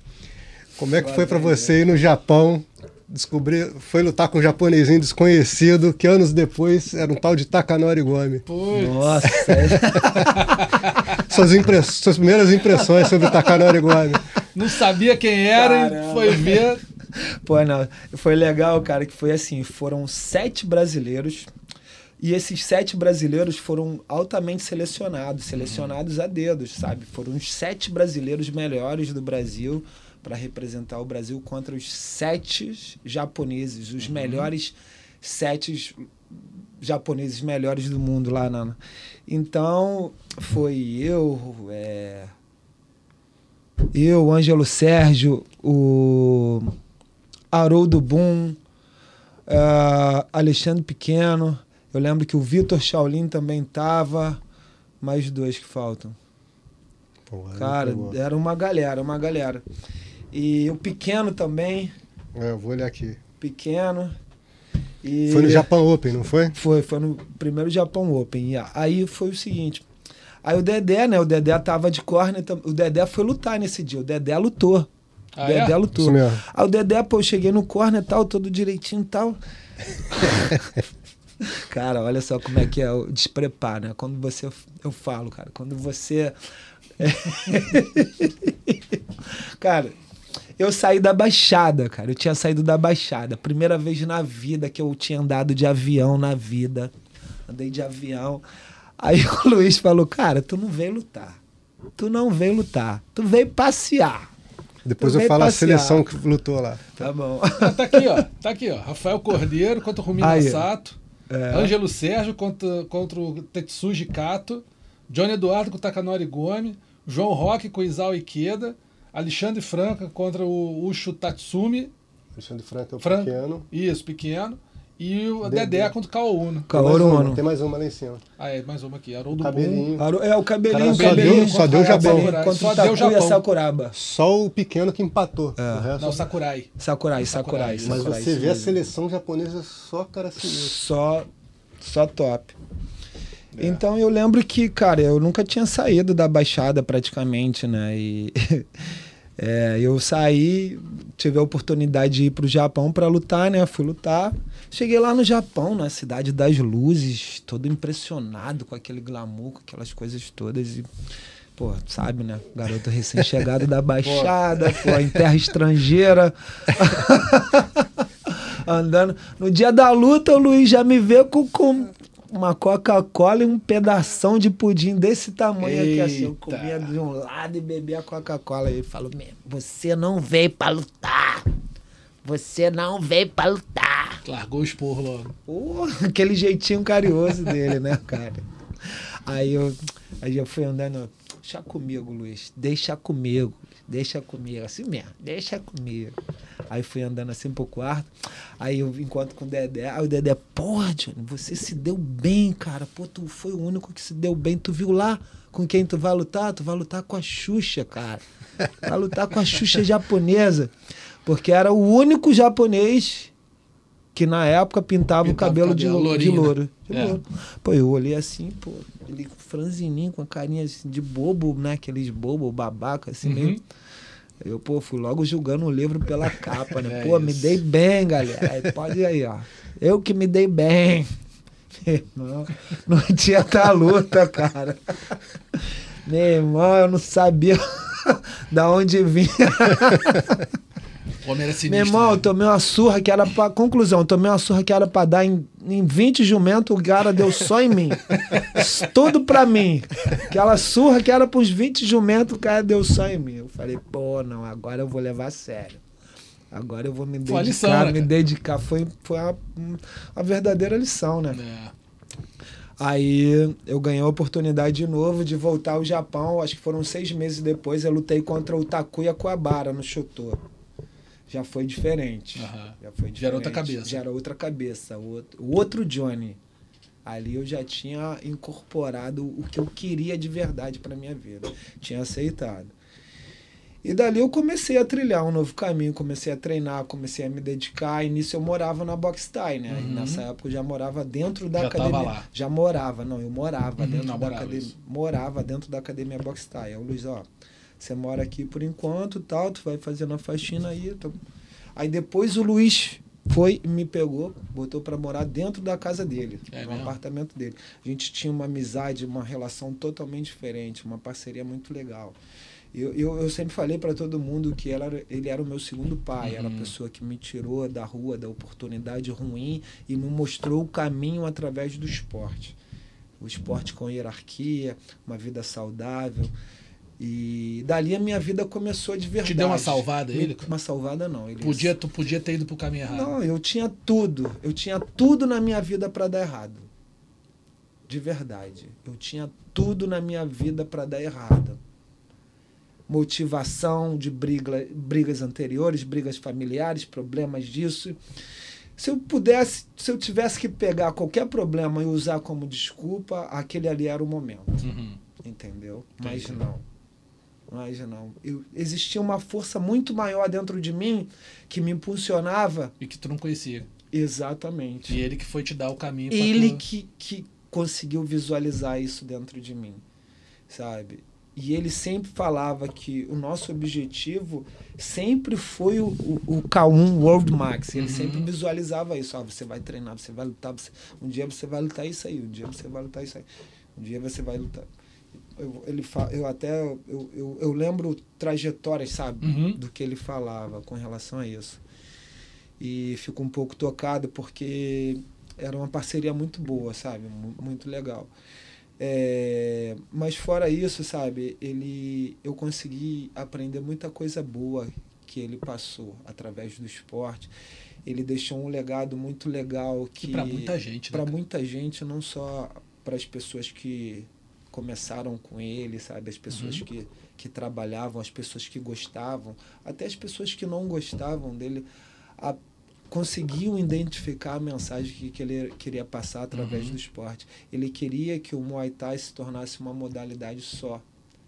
Como é que foi para você ir no Japão descobri, foi lutar com um japonesinho desconhecido, que anos depois era um tal de Takanori Gomi. Puts. Nossa! suas, impress, suas primeiras impressões sobre o Takanori Gomi. Não sabia quem era Caramba. e foi ver. Pô, não. Foi legal, cara, que foi assim: foram sete brasileiros. E esses sete brasileiros foram altamente selecionados, selecionados a dedos, sabe? Foram os sete brasileiros melhores do Brasil para representar o Brasil contra os sete japoneses, os uhum. melhores sete japoneses melhores do mundo lá na. Então foi eu, é, eu, Ângelo Sérgio, o Haroldo Boom, uh, Alexandre Pequeno. Eu lembro que o Vitor Shaolin também tava. Mais dois que faltam. Cara, era uma galera, uma galera. E o pequeno também. É, eu vou olhar aqui. Pequeno. E foi no Japão Open, não foi? Foi, foi no primeiro Japão Open. E aí foi o seguinte. Aí o Dedé, né? O Dedé tava de córnea. O Dedé foi lutar nesse dia. O Dedé lutou. Ah, o Dedé é? lutou. Isso mesmo. Aí o Dedé, pô, eu cheguei no corner e tal, todo direitinho e tal. cara, olha só como é que é o despreparo, né? Quando você. Eu falo, cara, quando você. cara, eu saí da Baixada, cara. Eu tinha saído da Baixada. Primeira vez na vida que eu tinha andado de avião na vida. Andei de avião. Aí o Luiz falou: Cara, tu não veio lutar. Tu não veio lutar. Tu veio passear. Depois eu falo passear. a seleção que lutou lá. Tá bom. Ah, tá aqui, ó. Tá aqui, ó. Rafael Cordeiro contra o Rumina Sato. É. Ângelo Sérgio contra, contra o Tetsuji Kato. Johnny Eduardo com o Takanori Gomes. João Roque com o Isao Ikeda. Alexandre Franca contra o Ushu Tatsumi. Alexandre Franca é o Fran... pequeno. Isso, pequeno. E o Dedé, Dedé contra o Kaoru. Kaoru Tem mais uma lá em cima. Ah, é, mais uma aqui. Haroldo cabelinho. Boom. É, o cabelinho. Cara, só, deu, só deu Japão. Só deu Japão. Sakuraba. Só o pequeno que empatou. É. O resto... Não, Sakurai. Sakurai, Sakurai. Mas Sakurai, você vê a seleção japonesa só cara sinistro. Só, só top. É. Então eu lembro que, cara, eu nunca tinha saído da Baixada praticamente, né? E É, eu saí, tive a oportunidade de ir para o Japão para lutar, né? Fui lutar. Cheguei lá no Japão, na cidade das luzes, todo impressionado com aquele glamour, com aquelas coisas todas. E, pô, sabe, né? Garoto recém-chegado da Baixada, pô, em terra estrangeira. Andando. No dia da luta, o Luiz já me vê com, com uma Coca-Cola e um pedação de pudim desse tamanho Eita. aqui, assim. Eu comia de um lado e bebia a Coca-Cola. Ele falou: Você não veio pra lutar. Você não veio pra lutar. Largou o esporro logo. Oh, aquele jeitinho carinhoso dele, né, cara? Aí eu, aí eu fui andando. Deixa comigo, Luiz. Deixa comigo. Deixa comigo. Assim mesmo. Deixa comigo. Aí fui andando assim pro quarto. Aí eu encontro com o Dedé. Aí o Dedé, porra, Johnny, você se deu bem, cara. Pô, tu foi o único que se deu bem. Tu viu lá com quem tu vai lutar? Tu vai lutar com a Xuxa, cara. Vai lutar com a Xuxa japonesa. Porque era o único japonês que na época pintava, pintava o cabelo, cabelo de, de louro. De é. louro. Pô, eu olhei assim, pô, ele franzininho, com a carinha assim, de bobo, né? Aqueles bobo, babaca, assim uhum. meio. Eu, pô, fui logo julgando o livro pela capa, né? É pô, isso. me dei bem, galera. Aí pode ir aí, ó. Eu que me dei bem. Não, não tinha tal luta, cara. Meu irmão, eu não sabia da onde vinha. Homem era sinistro, Meu irmão, né? eu tomei uma surra que era pra. Conclusão, eu tomei uma surra que era pra dar em, em 20 jumentos, o cara deu só em mim. Tudo pra mim. Aquela surra que era pros 20 jumentos, o cara deu só em mim. Eu falei, pô, não, agora eu vou levar a sério. Agora eu vou me dedicar, lição, né, me dedicar. Foi, foi uma, uma verdadeira lição, né? É. Aí eu ganhei a oportunidade de novo de voltar ao Japão. Acho que foram seis meses depois. Eu lutei contra o Takuya Kuwabara no Shoto. Já foi diferente. Uhum. Já foi diferente. Já era outra cabeça. Já era outra cabeça. O outro, Johnny. Ali eu já tinha incorporado o que eu queria de verdade para minha vida. Tinha aceitado. E dali eu comecei a trilhar um novo caminho, comecei a treinar, comecei a me dedicar. Início eu morava na Boxstyle, né? Uhum. nessa época eu já morava dentro da já academia. lá. Já morava, não, eu morava Uhum, dentro da morava, academia. Morava dentro da academia Boxstyle. Aí o Luiz, ó, você mora aqui por enquanto, tal, tu vai fazendo a faxina aí. Então... Aí depois o Luiz foi e me pegou, botou para morar dentro da casa dele, É no mesmo? apartamento dele. A gente tinha uma amizade, uma relação totalmente diferente, uma parceria muito legal. Eu, eu, eu sempre falei para todo mundo que ela, ele era o meu segundo pai, era a Uhum. pessoa que me tirou da rua, da oportunidade ruim e me mostrou o caminho através do esporte. O esporte com hierarquia, uma vida saudável. E dali a minha vida começou de verdade. Te deu uma salvada ele? Uma salvada não. Ele Podia, tu podia ter ido pro caminho errado. não, eu tinha tudo. Eu tinha tudo na minha vida para dar errado. De verdade. Eu tinha tudo na minha vida para dar errado. Motivação de briga, brigas anteriores, brigas familiares, problemas disso. Se eu pudesse, se eu tivesse que pegar qualquer problema e usar como desculpa, aquele ali era o momento Uhum. entendeu? Mas Entendi. não. Mas não. Eu, existia uma força muito maior dentro de mim que me impulsionava. E que tu não conhecia. Exatamente. E ele que foi te dar o caminho pra Ele tu... que, que conseguiu visualizar isso dentro de mim, sabe? E ele sempre falava que o nosso objetivo sempre foi o, o, o K1 World Max. Ele Uhum. sempre visualizava isso. Ah, você vai treinar, você vai lutar. você- um dia você vai lutar isso aí, um dia você vai lutar isso aí. Um dia você vai lutar. Eu, ele fa, eu até eu, eu, eu lembro trajetórias, sabe, Uhum. do que ele falava com relação a isso. E fico um pouco tocado porque era uma parceria muito boa, sabe, Mu- muito legal. É, mas fora isso, sabe, ele eu consegui aprender muita coisa boa que ele passou através do esporte. Ele deixou um legado muito legal que pra muita gente, né, para cara? muita gente, não só para as pessoas que começaram com ele, sabe, as pessoas Uhum. que que trabalhavam, as pessoas que gostavam, até as pessoas que não gostavam dele, a, conseguiam identificar a mensagem que, que ele queria passar através Uhum. do esporte. Ele queria que o Muay Thai se tornasse uma modalidade só,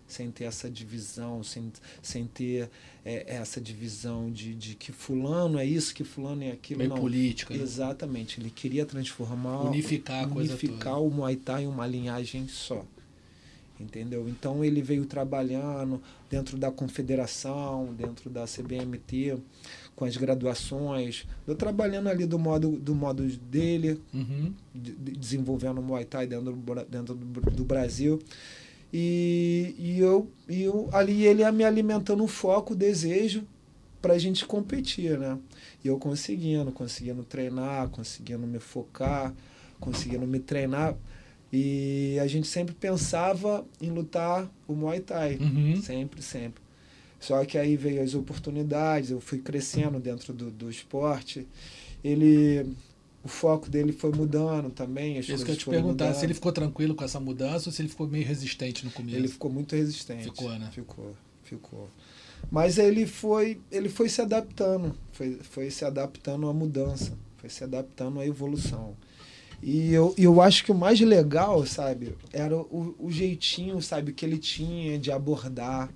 sem ter essa divisão, sem, sem ter é, essa divisão de, de que fulano é isso, que fulano é aquilo. Meio não. política. né? Exatamente. Ele queria transformar, Unificar a coisa unificar o Muay Thai em uma linhagem só. Entendeu? Então ele veio trabalhando dentro da confederação, dentro da CBMT, com as graduações, eu trabalhando ali do modo, do modo dele, Uhum. de- de- desenvolvendo o Muay Thai dentro do, dentro do, do Brasil. E, e, eu, e eu ali ele ia me alimentando o foco, o desejo para a gente competir, né? E eu conseguindo, conseguindo treinar, conseguindo me focar, conseguindo me treinar. E a gente sempre pensava em lutar o Muay Thai. Uhum. Sempre, sempre. Só que aí veio as oportunidades, eu fui crescendo dentro do, do esporte. Ele. O foco dele foi mudando também. As Isso que eu te perguntar, mudando. se ele ficou tranquilo com essa mudança ou se ele ficou meio resistente no começo. Ele ficou muito resistente. Ficou, né? Ficou, ficou. Mas ele foi, ele foi se adaptando, foi, foi se adaptando à mudança, foi se adaptando à evolução. E eu, eu acho que o mais legal, sabe, era o, o jeitinho, sabe, que ele tinha de abordar,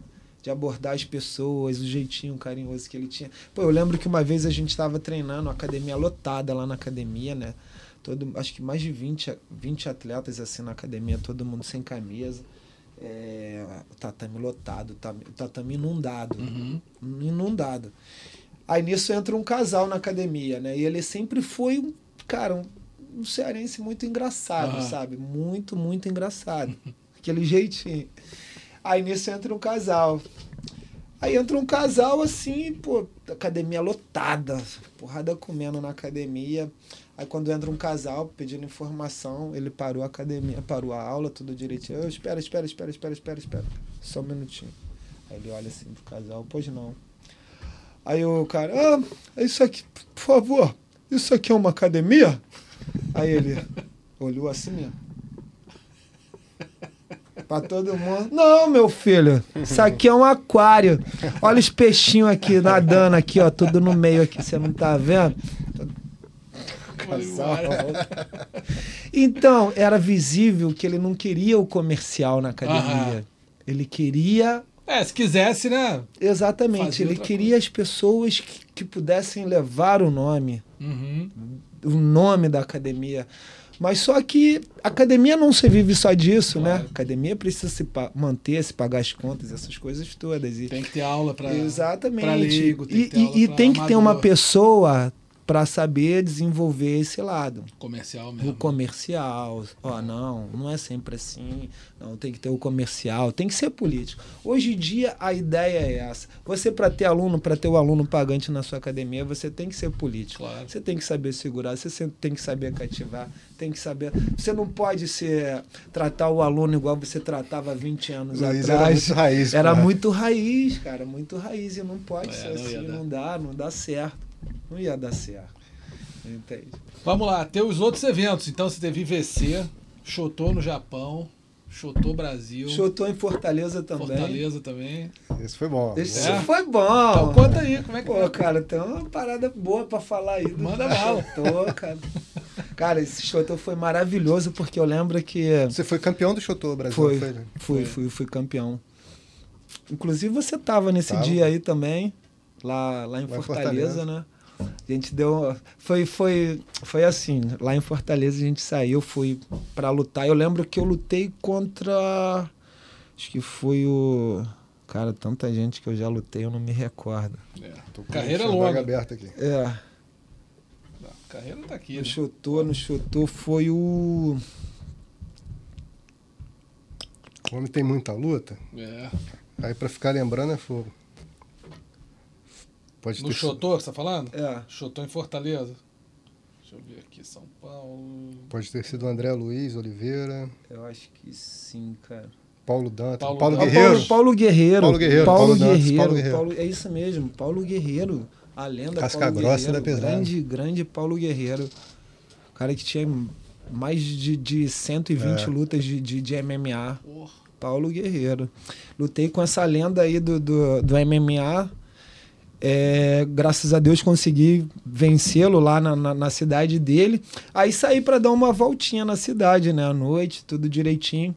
de abordar as pessoas, o jeitinho carinhoso que ele tinha. Pô, eu lembro que uma vez a gente estava treinando, academia lotada lá na academia, né? Todo, acho que mais de 20, a- 20 atletas assim na academia, todo mundo sem camisa. É, o tatame lotado, o tatame- o tatame inundado Uhum. inundado. Aí nisso entra um casal na academia, né? E ele sempre foi um, cara, um, um cearense muito engraçado, Aham. sabe? Muito, muito engraçado. Aquele jeitinho. Aí nisso entra um casal. Aí entra um casal assim, pô, academia lotada, porrada comendo na academia. Aí quando entra um casal pedindo informação, ele parou a academia, parou a aula, tudo direitinho. Eu, espera, espera, espera, espera, espera, espera. Só um minutinho. Aí ele olha assim pro casal, pois não. Aí o cara, ah, é isso aqui, por favor, isso aqui é uma academia? Aí ele olhou assim, Pra todo mundo. Não, meu filho. Isso aqui é um aquário. Olha os peixinhos aqui nadando aqui, ó. Tudo no meio aqui. Você não tá vendo? Casal. Então, era visível que ele não queria o comercial na academia. Ele queria é, se quisesse, né? Exatamente. Ele queria coisa. as pessoas que, que, pudessem levar o nome, uhum. O nome da academia. Mas só que a academia não se vive só disso, né? claro. né? A academia precisa se manter, se pagar as contas, essas coisas todas. E, tem que ter aula para Exatamente. Pra leigo, tem e, e, e tem que ter uma pessoa para saber desenvolver esse lado. Comercial mesmo. O comercial. Ó, não, não é sempre assim. Não, tem que ter o comercial, tem que ser político. Hoje em dia a ideia é essa. Você para ter aluno, para ter o aluno pagante na sua academia, você tem que ser político. Claro. Você tem que saber segurar, você tem que saber cativar, tem que saber. Você não pode ser tratar o aluno igual você tratava 20 anos Luiz atrás. Era muito raiz. Era muito raiz, cara, muito raiz e não pode é, ser não assim, não dá, não dá certo não ia dar certo. Entende? Vamos lá, tem os outros eventos. Então você teve IVC, Chotô no Japão, Chotô Brasil. Chotô em Fortaleza também. Fortaleza também. Isso foi bom. Isso é? foi bom. Então conta aí, como é que Pô, foi? cara, tem uma parada boa pra falar aí. Manda bala. Chotô, cara. Cara, esse Chotô foi maravilhoso porque eu lembro que... Você foi campeão do Chotô Brasil, foi? Foi, fui, fui, fui campeão. Inclusive você tava nesse tava. dia aí também, lá, lá em Fortaleza, Fortaleza, né? A gente deu. Foi, foi, foi assim, lá em Fortaleza a gente saiu, fui para lutar. Eu lembro que eu lutei contra. Acho que foi o. Cara, tanta gente que eu já lutei, eu não me recordo. É, carreira longa. aberta aqui. É. Não, carreira tá aqui. No né? chutou, no chutou foi o. O homem tem muita luta. É. Aí pra ficar lembrando é fogo. Pode no Chotô, que você tá falando? É. Chotô em Fortaleza. Deixa eu ver aqui, São Paulo. Pode ter sido André Luiz Oliveira. Eu acho que sim, cara. Paulo Dantas. Paulo, Paulo Guerreiro. Paulo, Paulo, Guerreiro. Paulo Guerreiro. Paulo, Paulo Guerreiro. Dantas, Paulo Guerreiro. Paulo, é isso mesmo. Paulo Guerreiro. A lenda Casca Paulo grossa Guerreiro. da pesada. Grande, grande Paulo Guerreiro. cara que tinha mais de, de 120 é. lutas de, de, de MMA. Porra. Paulo Guerreiro. Lutei com essa lenda aí do, do, do MMA é, graças a Deus consegui vencê-lo lá na, na, na, cidade dele. Aí saí para dar uma voltinha na cidade, né? À noite, tudo direitinho.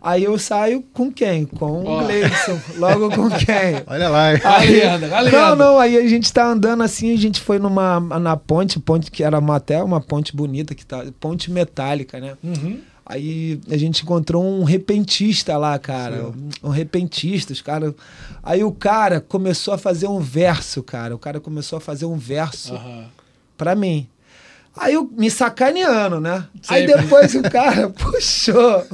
Aí eu saio com quem? Com oh. o Gleison. Logo com quem? Olha lá. Aí, não, não, aí a gente tá andando assim, a gente foi numa na ponte, ponte que era uma, até uma ponte bonita, que tá, ponte metálica, né? Uhum. Aí a gente encontrou um repentista lá, cara. Um, um repentista, os caras. Aí o cara começou a fazer um verso, cara. O cara começou a fazer um verso uhum. pra mim. Aí eu me sacaneando, né? Sempre. Aí depois o cara puxou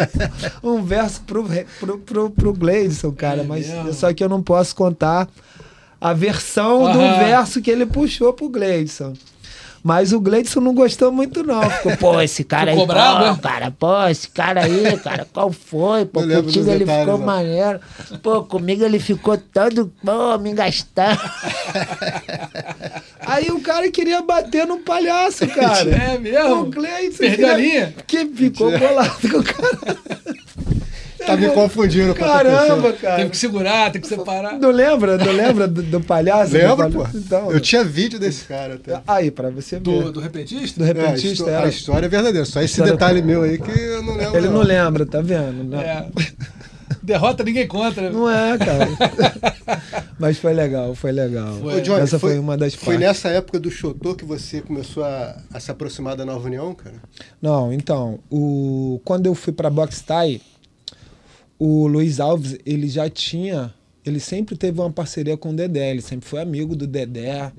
um verso pro, pro, pro, pro Gleidson, cara. É mas mesmo? só que eu não posso contar a versão uhum. do verso que ele puxou pro Gleidson. Mas o Gleidson não gostou muito, não. Ficou, pô, esse cara ficou aí, bravo, pô, cara, pô, esse cara aí, cara, qual foi? Pô, contigo ele detalhes, ficou maneiro. Pô, comigo ele ficou todo, pô, me gastando. aí o cara queria bater no palhaço, cara. É mesmo? O Gleidson. Perdeu a linha? Que ficou bolado com o cara. Tá me confundindo com Caramba, cara. Teve que segurar, tem que separar. Não lembra? Não lembra do, do palhaço? Lembro, pô. Então, eu tinha vídeo desse cara até. Aí, pra você ver. Do, do repentista? Do repentista, é, a, a história é verdadeira. Só esse detalhe meu aí que eu não lembro. Ele não, não lembra, tá vendo? Não. É. Derrota ninguém contra. Não é, cara. Mas foi legal, foi legal. Foi. Ô, Johnny, Essa foi, foi, uma das Foi partes. nessa época do Chotô que você começou a, a, se aproximar da Nova União, cara? Não, então, o, quando eu fui pra Box Thai, o Luiz Alves, ele já tinha, ele sempre teve uma parceria com o Dedé, ele sempre foi amigo do Dedé,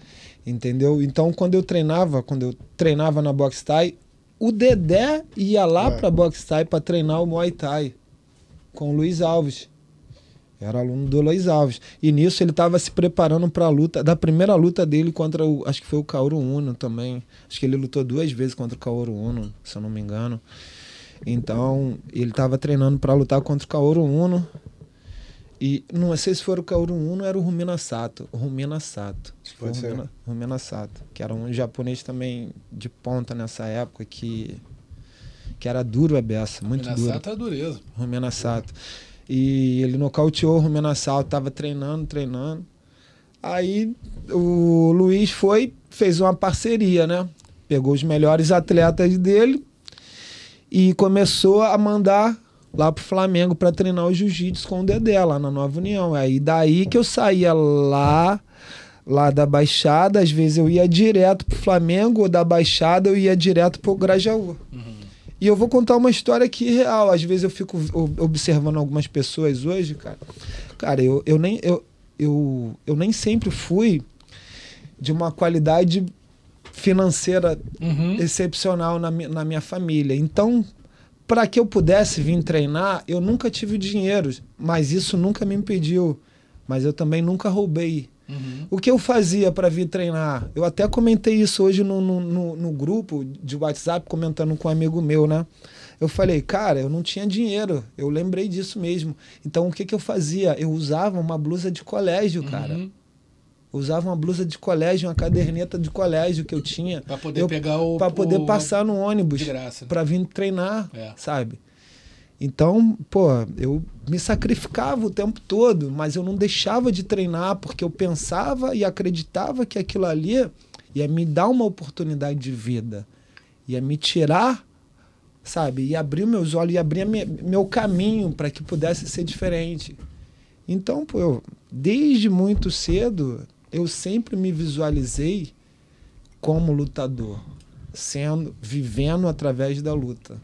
entendeu? Então, quando eu treinava, quando eu treinava na Box Thai, o Dedé ia lá é. para Box Thai para treinar o Muay Thai com o Luiz Alves. Era aluno do Luiz Alves. E nisso ele estava se preparando para a luta, da primeira luta dele contra o, acho que foi o Kaoru Uno também. Acho que ele lutou duas vezes contra o Kaoru Uno, se eu não me engano. Então, ele estava treinando para lutar contra o Kaoru Uno. E não sei se for o Kaoru Uno, era o Rumina Sato. O Rumina Sato. Pode ser. Rumina, Rumina Sato. Que era um japonês também de ponta nessa época que que era duro a beça, muito Rumena duro. Sato é dureza. Rumena Sato. E ele nocauteou o Rumena Sato, tava treinando, treinando. Aí o Luiz foi, fez uma parceria, né? Pegou os melhores atletas dele e começou a mandar lá pro Flamengo para treinar o jiu-jitsu com o Dedé lá na Nova União. Aí daí que eu saía lá lá da Baixada, às vezes eu ia direto pro Flamengo, ou da Baixada eu ia direto pro Grajaú. Uhum. E eu vou contar uma história aqui real. Às vezes eu fico observando algumas pessoas hoje, cara. Cara, eu, eu, nem, eu, eu, eu nem sempre fui de uma qualidade financeira uhum. excepcional na, na minha família. Então, para que eu pudesse vir treinar, eu nunca tive dinheiro, mas isso nunca me impediu. Mas eu também nunca roubei. Uhum. O que eu fazia para vir treinar? Eu até comentei isso hoje no, no, no, no, grupo de WhatsApp, comentando com um amigo meu, né? Eu falei, cara, eu não tinha dinheiro. Eu lembrei disso mesmo. Então, o que, que eu fazia? Eu usava uma blusa de colégio, cara. Uhum. Usava uma blusa de colégio, uma caderneta de colégio que eu tinha. Para poder eu, pegar o. Para poder o, passar no ônibus. Né? Para vir treinar, é. sabe? Então, pô, eu me sacrificava o tempo todo, mas eu não deixava de treinar porque eu pensava e acreditava que aquilo ali ia me dar uma oportunidade de vida, ia me tirar, sabe, e abrir meus olhos e abrir meu caminho para que pudesse ser diferente. Então, pô, eu, desde muito cedo, eu sempre me visualizei como lutador, sendo vivendo através da luta.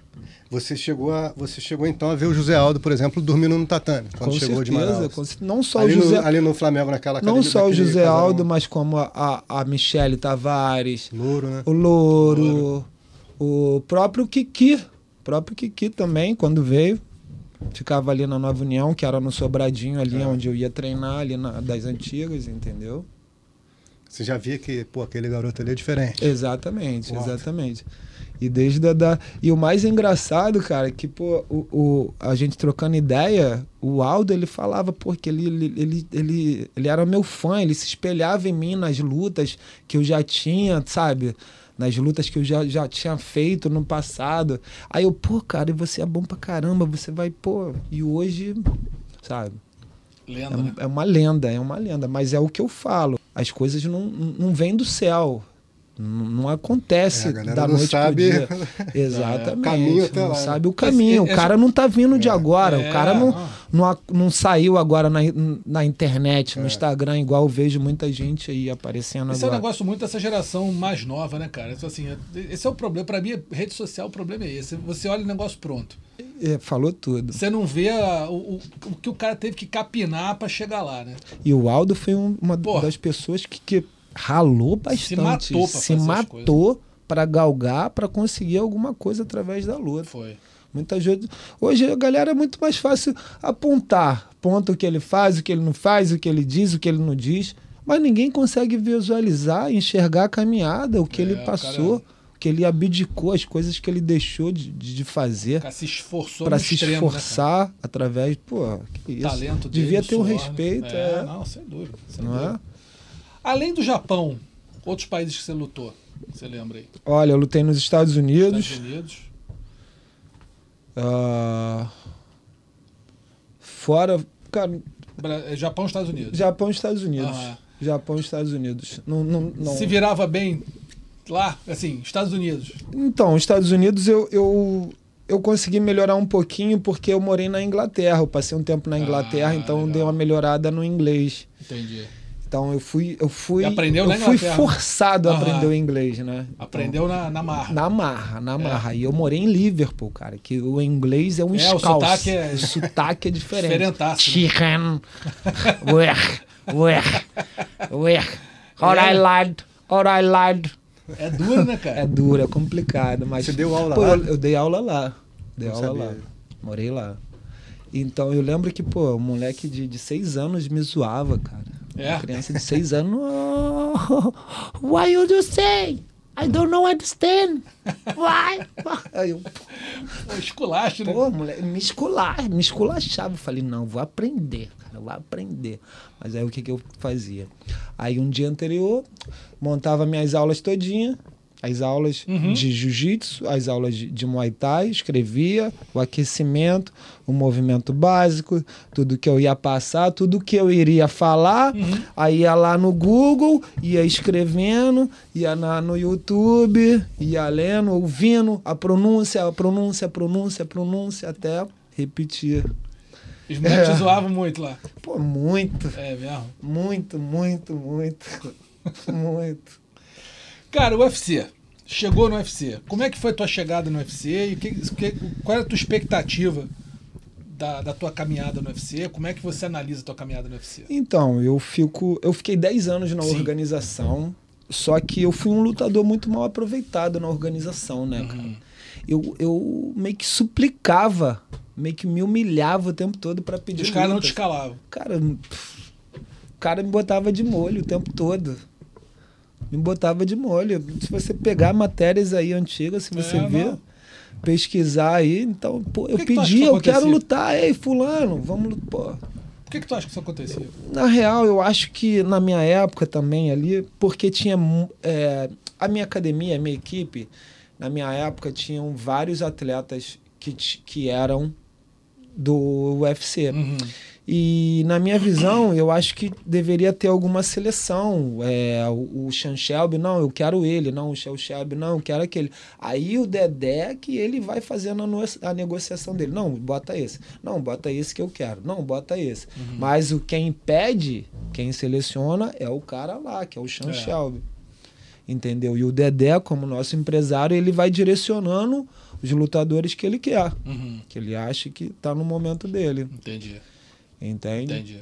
Você chegou, a, você chegou então a ver o José Aldo, por exemplo, dormindo no tatame, quando com chegou certeza, de Manaus. não só ali o José, no, ali no Flamengo, naquela Não só o José casarão. Aldo, mas como a, a, Michele Tavares, Louro, né? o Louro, Louro, o próprio Kiki, o próprio Kiki também, quando veio, ficava ali na Nova União, que era no Sobradinho ali, é. onde eu ia treinar, ali na, das antigas, entendeu? Você já via que, pô, aquele garoto ali é diferente. Exatamente, Uau. exatamente. E desde a da... E o mais engraçado, cara, que, pô, o, o, a gente trocando ideia, o Aldo, ele falava, pô, que ele, ele, ele, ele, ele era meu fã, ele se espelhava em mim nas lutas que eu já tinha, sabe? Nas lutas que eu já, já tinha feito no passado. Aí eu, pô, cara, e você é bom pra caramba, você vai, pô. E hoje, sabe? Lenda, é, né? é uma lenda, é uma lenda. Mas é o que eu falo. As coisas não, não vêm do céu não acontece é, da noite sabe... pro dia. Exatamente. caminho não lá. sabe o caminho. o cara não tá vindo de é. agora. o cara não, não, não saiu agora na, na internet, no é. Instagram, igual eu vejo muita gente aí aparecendo Esse agora. é um negócio muito dessa geração mais nova, né, cara? Isso, assim, esse é o problema. Para mim, rede social, o problema é esse. Você olha o negócio pronto. É, falou tudo. Você não vê a, o, o, que o cara teve que capinar para chegar lá, né? E o Aldo foi um, uma Porra. das pessoas que, que ralou bastante. Se matou para Se matou para galgar, para conseguir alguma coisa através da luta. Foi. Muita gente. Hoje a galera é muito mais fácil apontar. Ponta o que ele faz, o que ele não faz, o que ele diz, o que ele não diz. Mas ninguém consegue visualizar, enxergar a caminhada, o que é, ele passou, cara... o que ele abdicou, as coisas que ele deixou de, de fazer. Para se esforçou Para se extremo, né, esforçar né, através. Pô, que isso. Talento Devia dele, ter um respeito. É, é, Não, sem dúvida. Sem não dúvida. é? Além do Japão, outros países que você lutou? Você lembra aí? Olha, eu lutei nos Estados Unidos. Estados Unidos. Uh, fora. Cara, é Japão e Estados Unidos. Japão e Estados Unidos. Ah. Japão e Estados Unidos. Não, não, não... Se virava bem lá, assim, Estados Unidos? Então, Estados Unidos eu, eu, eu consegui melhorar um pouquinho porque eu morei na Inglaterra. Eu passei um tempo na Inglaterra, ah, então legal. dei uma melhorada no inglês. Entendi. Então eu fui, eu fui, e aprendeu eu fui forçado a aprender o inglês, né? Aprendeu na, na marra. Na marra, na marra. É. E eu morei em Liverpool, cara, que o inglês é um é, escalço. O sotaque é, o sotaque é diferente. Diferentaço. Chicken. Where, where, where. All I lied, all I lied. É duro, né, cara? É duro, é complicado. Mas, Você deu aula pô, lá? Eu, eu, dei aula lá. Dei Não aula sabia. lá. Morei lá. Então eu lembro que, pô, um moleque de, de seis anos me zoava, cara. É. Uma criança de seis anos. Oh, why you do say? I don't know understand. Why? Aí eu, pô, esculacho, né? Pô, moleque, me escular, me esculachava. Eu falei, não, vou aprender, cara, vou aprender. Mas aí o que, que eu fazia? Aí um dia anterior, montava minhas aulas todinha. As aulas uhum. de jiu-jitsu, as aulas de, de muay thai, escrevia o aquecimento, o movimento básico, tudo que eu ia passar, tudo que eu iria falar, uhum. aí ia lá no Google, ia escrevendo, ia na, no YouTube, ia lendo, ouvindo a pronúncia, a pronúncia, a pronúncia, a pronúncia, até repetir. Os moleques é. zoavam muito lá. Pô, muito. É mesmo? Muito, muito, muito. muito. Cara, o UFC. Chegou no UFC. Como é que foi a tua chegada no UFC? E que, que, qual é a tua expectativa da, da tua caminhada no UFC? Como é que você analisa a tua caminhada no UFC? Então, eu fico. Eu fiquei 10 anos na Sim. organização. Só que eu fui um lutador muito mal aproveitado na organização, né, uhum. cara? Eu, eu meio que suplicava, meio que me humilhava o tempo todo para pedir. Os caras não te escalavam. Cara, o cara me botava de molho o tempo todo me botava de molho. Se você pegar matérias aí antigas, se você é, ver, não. pesquisar aí, então, pô, eu que pedi, que eu quero lutar, ei, fulano, vamos, pô. Por que, que tu acha que isso acontecia? Na real, eu acho que na minha época também ali, porque tinha é, a minha academia, a minha equipe, na minha época tinham vários atletas que, que eram do UFC. Uhum. E na minha visão, eu acho que deveria ter alguma seleção. É, o, o Sean Shelby, não, eu quero ele, não, o Sean Shelby, não, eu quero aquele. Aí o Dedé que ele vai fazendo a, a, negociação dele. Não, bota esse. Não, bota esse que eu quero. Não, bota esse. Uhum. Mas o quem pede, quem seleciona é o cara lá, que é o Sean é. Shelby. Entendeu? E o Dedé, como nosso empresário, ele vai direcionando os lutadores que ele quer. Uhum. Que ele acha que está no momento dele. Entendi. Entende? Entendi.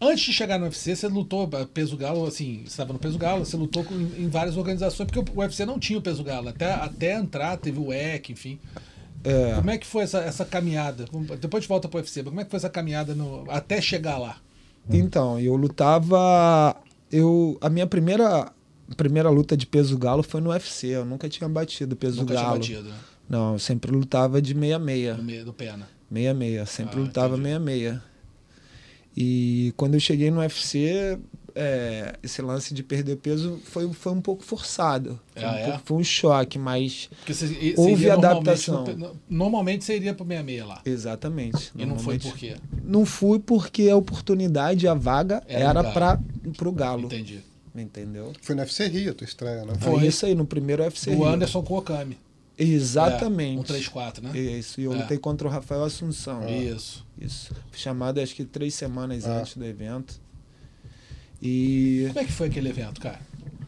Antes de chegar no UFC, você lutou peso galo, assim, você estava no peso galo, você lutou com, em várias organizações, porque o UFC não tinha o peso galo. Até, até entrar, teve o EC, enfim. É. Como é que foi essa, essa caminhada? Depois de volta para o UFC, como é que foi essa caminhada no, até chegar lá? Então, eu lutava. Eu, a minha primeira, primeira luta de peso galo foi no UFC. Eu nunca tinha batido peso nunca galo. Tinha batido, né? Não, eu sempre lutava de meia-meia. Do, do pena. Meia-meia, sempre ah, lutava meia-meia. E quando eu cheguei no UFC, é, esse lance de perder peso foi, foi um pouco forçado. Foi, ah, um, é? pouco, foi um choque, mas você, houve adaptação. Normalmente, normalmente você iria para o 66 lá. Exatamente. E não foi por quê? Não fui porque a oportunidade, a vaga era, para o Galo. Entendi. Entendeu? Foi no UFC Rio a tua estreia, né? Foi isso aí, no primeiro UFC o Rio. O Anderson com o Okami. Exatamente. É, um 3-4, né? Isso. E eu é. lutei contra o Rafael Assunção. Isso. Isso. Fui chamado acho que três semanas ah. antes do evento. E. Como é que foi aquele evento, cara?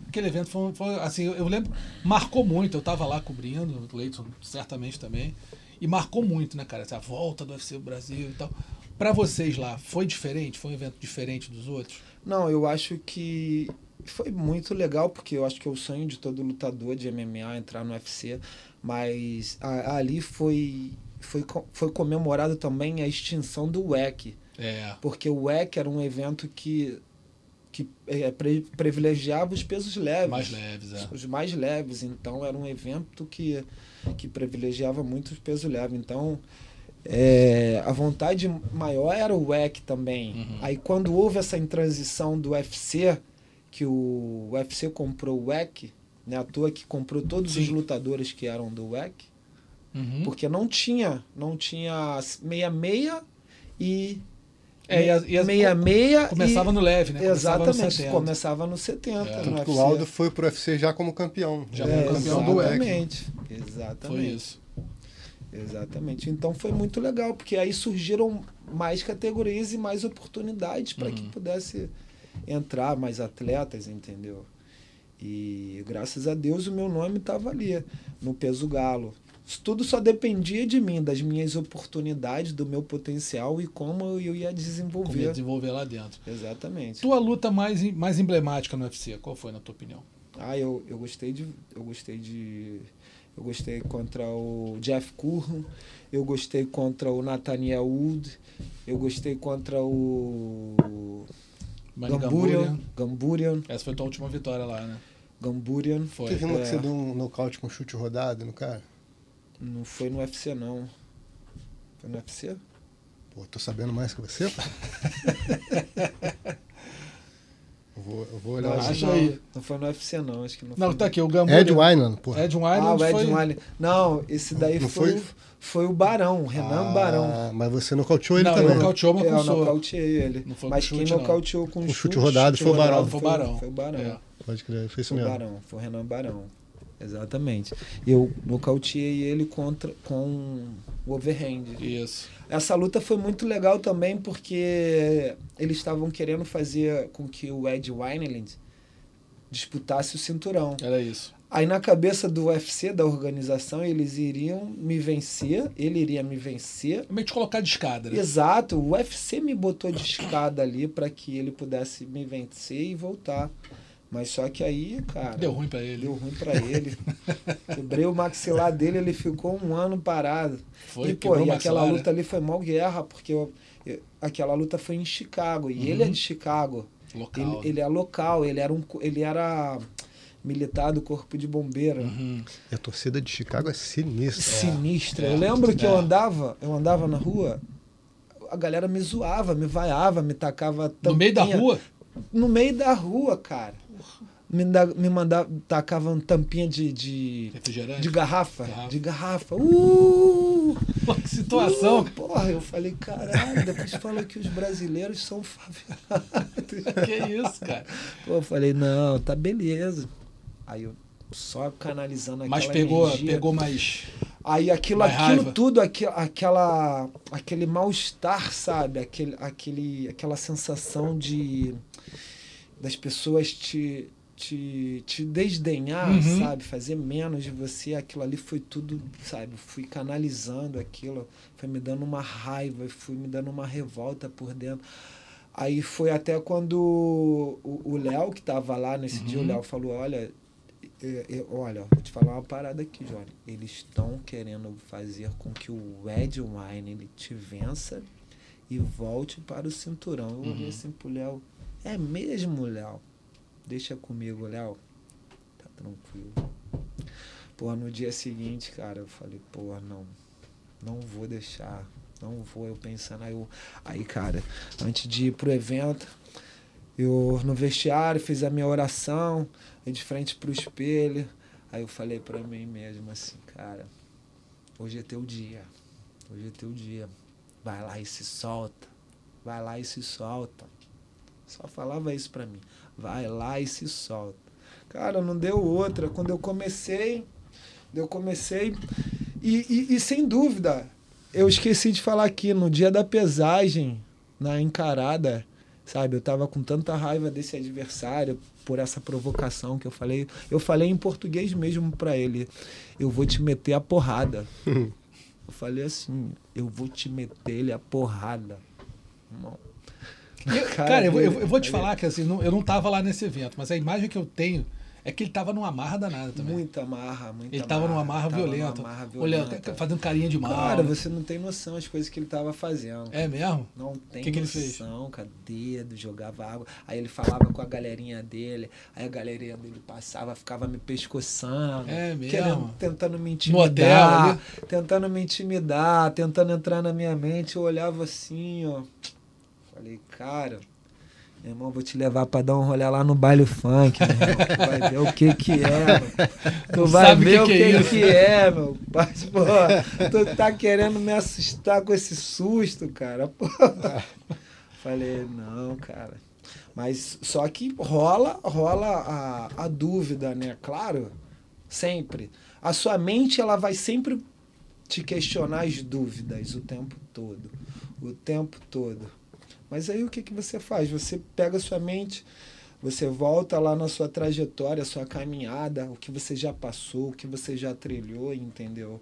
Aquele evento foi, foi assim, eu lembro, marcou muito. Eu tava lá cobrindo, o Leighton certamente também. E marcou muito, né, cara? Essa volta do UFC Brasil e tal. Para vocês lá, foi diferente? Foi um evento diferente dos outros? Não, eu acho que foi muito legal, porque eu acho que é o sonho de todo lutador de MMA entrar no UFC. Mas a, ali foi, foi, foi comemorado também a extinção do WEC. É. Porque o WEC era um evento que, que é, privilegiava os pesos leves. Mais leves, é. Os mais leves. Então era um evento que, que privilegiava muito os pesos leves. Então é, a vontade maior era o WEC também. Uhum. Aí quando houve essa transição do UFC, que o UFC comprou o WEC, né? À toa que comprou todos Sim. os lutadores que eram do WEC. Uhum. Porque não tinha, não tinha 66 e é, e as, e as, meia, meia começava e, no leve, né? Começava exatamente, no começava no 70. É. No o Aldo foi pro UFC já como campeão. Já é, como campeão do WEC. Exatamente. Exatamente. Foi isso. Exatamente. Então foi muito legal, porque aí surgiram mais categorias e mais oportunidades para uhum. que pudesse entrar mais atletas, entendeu? E graças a Deus o meu nome estava ali, no peso galo. Tudo só dependia de mim, das minhas oportunidades, do meu potencial e como eu ia desenvolver. Como ia desenvolver lá dentro. Exatamente. Tua luta mais, mais emblemática no UFC, qual foi na tua opinião? Ah, eu, eu gostei de. Eu gostei de. Eu gostei contra o Jeff Curran, eu gostei contra o Nathaniel Wood, eu gostei contra o. Gamburian. Gamburian. Essa foi a tua última vitória lá, né? Gamburian. Foi. Teve uma é. que você deu um nocaute com chute rodado no cara? Não foi no UFC, não. Foi no UFC? Pô, tô sabendo mais que você, vou, eu vou olhar. Não, Acha não, aí. não foi no UFC, não. Acho que não, Não, foi. tá aqui, o Gambo. Ed Wineland, porra. Ed Ah, Wineland o Ed foi... Wiley. Não, esse daí Não foi, foi? foi o Barão, o Renan Ah, Barão. Mas você nocauteou ele Não, também. eu nocauteou, mas É, eu nocauteei ele. Não foi Mas quem chute, não. nocauteou com, Com chute rodado foi o rodado Barão. Foi o Barão. Foi o Barão. É. Pode crer, foi isso Foi o mesmo. Barão, foi o Renan Barão. Exatamente. Eu nocauteei ele contra, com o overhand. Isso. Essa luta foi muito legal também porque eles estavam querendo fazer com que o Ed Wineland disputasse o cinturão. Era isso. Aí na cabeça do UFC, da organização, eles iriam me vencer, ele iria me vencer. Realmente colocar de escada, né? Exato, o UFC me botou de escada ali para que ele pudesse me vencer e voltar. Mas só que aí, cara, Deu ruim pra ele. deu ruim para ele. Quebrei o maxilar dele, ele ficou um ano parado. Foi, e, pô, e aquela maxilar, luta né? ali foi mal guerra, porque eu- eu- aquela luta foi em Chicago. E ele é Uhum. de Chicago. Local. Ele, ele é local, ele era, um, ele era militar do corpo de bombeiro. Uhum. E a torcida de Chicago é sinistra. Sinistra. É, eu lembro que eu é. andava, eu andava na rua, a galera me zoava, me vaiava, me tacava No meio da tampinha- rua? No meio da rua, cara. Me, da, me mandava, tacavam tampinha de, de, de garrafa. Garrafa. De garrafa. Uh! Pô, que situação. Uh, porra, eu falei, caralho, depois falou que os brasileiros são favelados. que isso, cara. Pô, eu falei, não, tá beleza. Aí eu só canalizando aquela Mas pegou, energia. pegou mais. Aí aquilo, Mais aquilo raiva. tudo, aqui, aquela, aquele mal-estar, sabe? Aquele, aquele, aquela sensação de das pessoas te, te, te desdenhar, Uhum. sabe? Fazer menos de você. Aquilo ali foi tudo, sabe? Fui canalizando aquilo, foi me dando uma raiva, fui me dando uma revolta por dentro. Aí foi até quando o Léo, que tava lá nesse dia, o Uhum. Léo falou, olha, é, é, olha, vou te falar uma parada aqui, Johnny. Eles estão querendo fazer com que o Ed Wine ele te vença e volte para o cinturão. Eu olhei Uhum. assim pro Léo. É mesmo, Léo? Deixa comigo, Léo. Tá tranquilo. Pô, no dia seguinte, cara, eu falei, pô, não. Não vou deixar. Não vou. Eu pensando, aí, eu, aí cara, antes de ir pro evento, eu no vestiário fiz a minha oração, de frente pro espelho. Aí eu falei pra mim mesmo assim, cara, hoje é teu dia. Hoje é teu dia. Vai lá e se solta. Vai lá e se solta. Só falava isso pra mim. Vai lá e se solta. Cara, não deu outra. Quando eu comecei, eu comecei. E, e, e sem dúvida, eu esqueci de falar aqui, no dia da pesagem, na encarada, sabe? Eu tava com tanta raiva desse adversário por essa provocação que eu falei. Eu falei em português mesmo pra ele. Eu vou te meter a porrada. Eu falei assim, eu vou te meter ele a porrada. Irmão. Eu- Cara cara, eu, vou- eu- eu vou te falar que assim, não- eu não tava lá nesse evento, mas a imagem que eu tenho é que ele tava numa marra danada também. Muita marra, muita ele tava numa marra violenta. numa marra Olhando, fazendo carinha de mal. Cara, você não tem noção das coisas que ele tava fazendo. É mesmo? Não tem Que que ele fez? noção, cara. Dedo, jogava água. Aí ele falava com a galerinha dele. Aí a galerinha dele passava, ficava me pescoçando. É mesmo? Querendo, tentando me No hotel intimidar. ali? tentando me intimidar, tentando entrar na minha mente. Eu olhava assim, ó. Falei, cara, meu irmão, vou te levar pra dar um rolê lá no baile funk, meu irmão. Tu vai ver o que que é, mano. Tu Não vai ver que o que que, é isso. que é, meu. Mas, pô, tu tá querendo me assustar com esse susto, cara. Pô. Falei, não, cara. Mas só que rola, rola a, a dúvida, né? Claro, sempre. A sua mente, ela vai sempre te questionar as dúvidas o tempo todo. O tempo todo. Mas aí o que, que você faz? Você pega a sua mente, você volta lá na sua trajetória, sua caminhada, o que você já passou, o que você já trilhou, entendeu?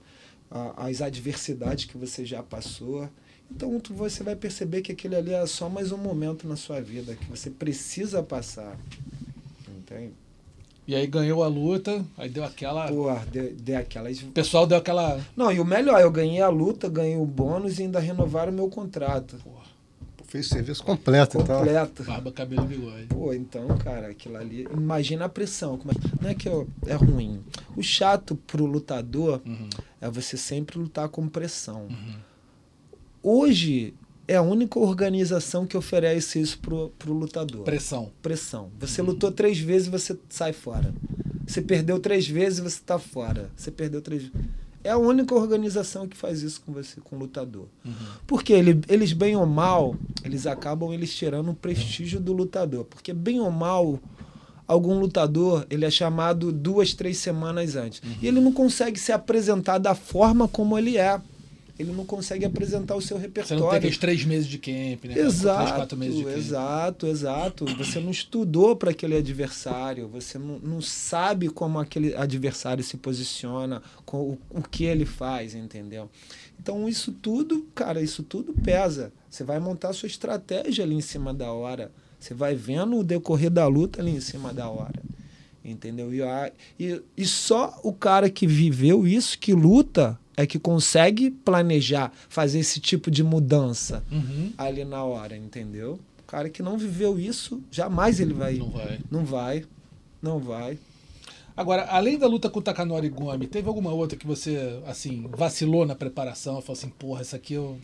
As adversidades que você já passou. Então tu, você vai perceber que aquele ali é só mais um momento na sua vida que você precisa passar. Entende? E aí ganhou a luta, aí deu aquela. Pô, deu, deu aquelas. O pessoal deu aquela. Não, e o melhor, eu ganhei a luta, ganhei o bônus e ainda renovaram o meu contrato. Porra, Fez o serviço completo, então. Completo. barba, cabelo e bigode. Pô, então, cara, aquilo ali. Imagina a pressão. como é- Não é que eu- é ruim. O chato pro lutador Uhum, é você sempre lutar com pressão. uhum. Hoje, é a única organização que oferece isso pro, pro lutador. Pressão. Pressão. Você lutou três vezes, você sai fora. Você perdeu três vezes, você está fora. Você perdeu três É a única organização que faz isso com você, com o lutador. Uhum. Porque ele, eles, bem ou mal, eles acabam eles tirando o prestígio do lutador. Porque, bem ou mal, algum lutador ele é chamado duas, três semanas antes. Uhum. E ele não consegue se apresentar da forma como ele é ele não consegue apresentar o seu repertório. Você não tem aqueles três meses de camp, né? Exato, três, quatro meses de camp. exato, exato. Você não estudou para aquele adversário, você não, não sabe como aquele adversário se posiciona, com o, o que ele faz, entendeu? Então isso tudo, cara, isso tudo pesa. Você vai montar a sua estratégia ali em cima da hora. Você vai vendo o decorrer da luta ali em cima da hora. Entendeu? E, e, e só o cara que viveu isso, que luta, é que consegue planejar, fazer esse tipo de mudança uhum. ali na hora, entendeu? O cara que não viveu isso, jamais ele vai. Não vai. Não vai. Não vai. Agora, além da luta com o Takanori Gomi, teve alguma outra que você, assim, vacilou na preparação? Falou assim, porra, essa aqui eu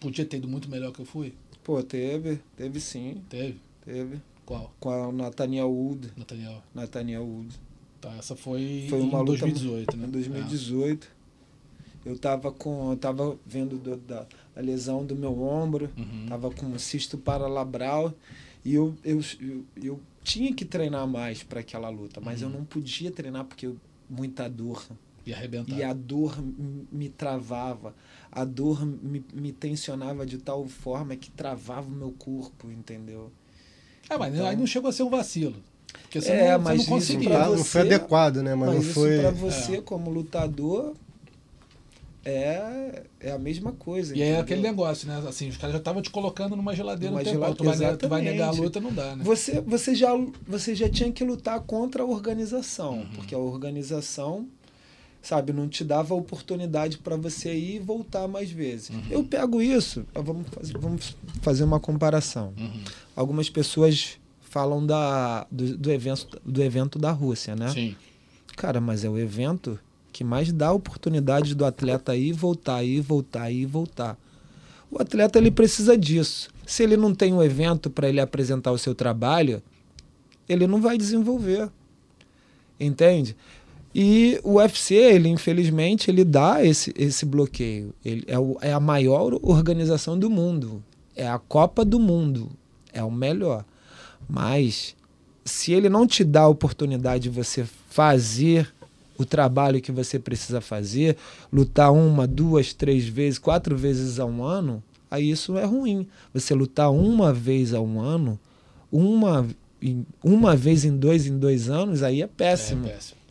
podia ter ido muito melhor que eu fui? Pô, teve. Teve sim. Teve? Teve. Qual? Com a Nathaniel Wood. Nathaniel. Nathaniel Wood. Tá, essa foi, foi uma em luta 2018, né? Em 2018. É. Eu estava com, eu tava vendo do, da, a lesão do meu ombro, uhum. tava com um cisto paralabral e eu, eu, eu, eu tinha que treinar mais para aquela luta, mas uhum. eu não podia treinar porque eu, muita dor. E arrebentar. E a dor me travava, a dor me, me tensionava de tal forma que travava o meu corpo, entendeu? Ah, mas então, aí não chegou a ser um vacilo. Porque você, é, não, mas você não conseguia. Você, não foi adequado, né? Mas, mas não foi. Para você, é. como lutador, é, é a mesma coisa. E entendeu? é aquele negócio, né? Assim, os caras já estavam te colocando numa geladeira numa geladeira, tu, vai negar, tu vai negar a luta, não dá, né? Você, você, já, você já tinha que lutar contra a organização, uhum. porque a organização, sabe, não te dava oportunidade para você ir e voltar mais vezes. Uhum. Eu pego isso, vamos fazer, vamos fazer uma comparação. Uhum. Algumas pessoas falam da, do, do, evento, do evento da Rússia, né? Sim. Cara, mas é o evento que mais dá oportunidade do atleta ir, voltar, ir, voltar, ir, voltar. O atleta ele precisa disso. Se ele não tem um evento para ele apresentar o seu trabalho, ele não vai desenvolver. Entende? E o UFC, ele infelizmente, ele dá esse, esse bloqueio. Ele é, o, é a maior organização do mundo. É a Copa do Mundo. É o melhor. Mas se ele não te dá a oportunidade de você fazer o trabalho que você precisa fazer, lutar uma, duas, três vezes, quatro vezes a um ano, aí isso é ruim. Você lutar uma vez a um ano, uma, uma vez em dois em dois anos, aí é péssimo. É, péssimo.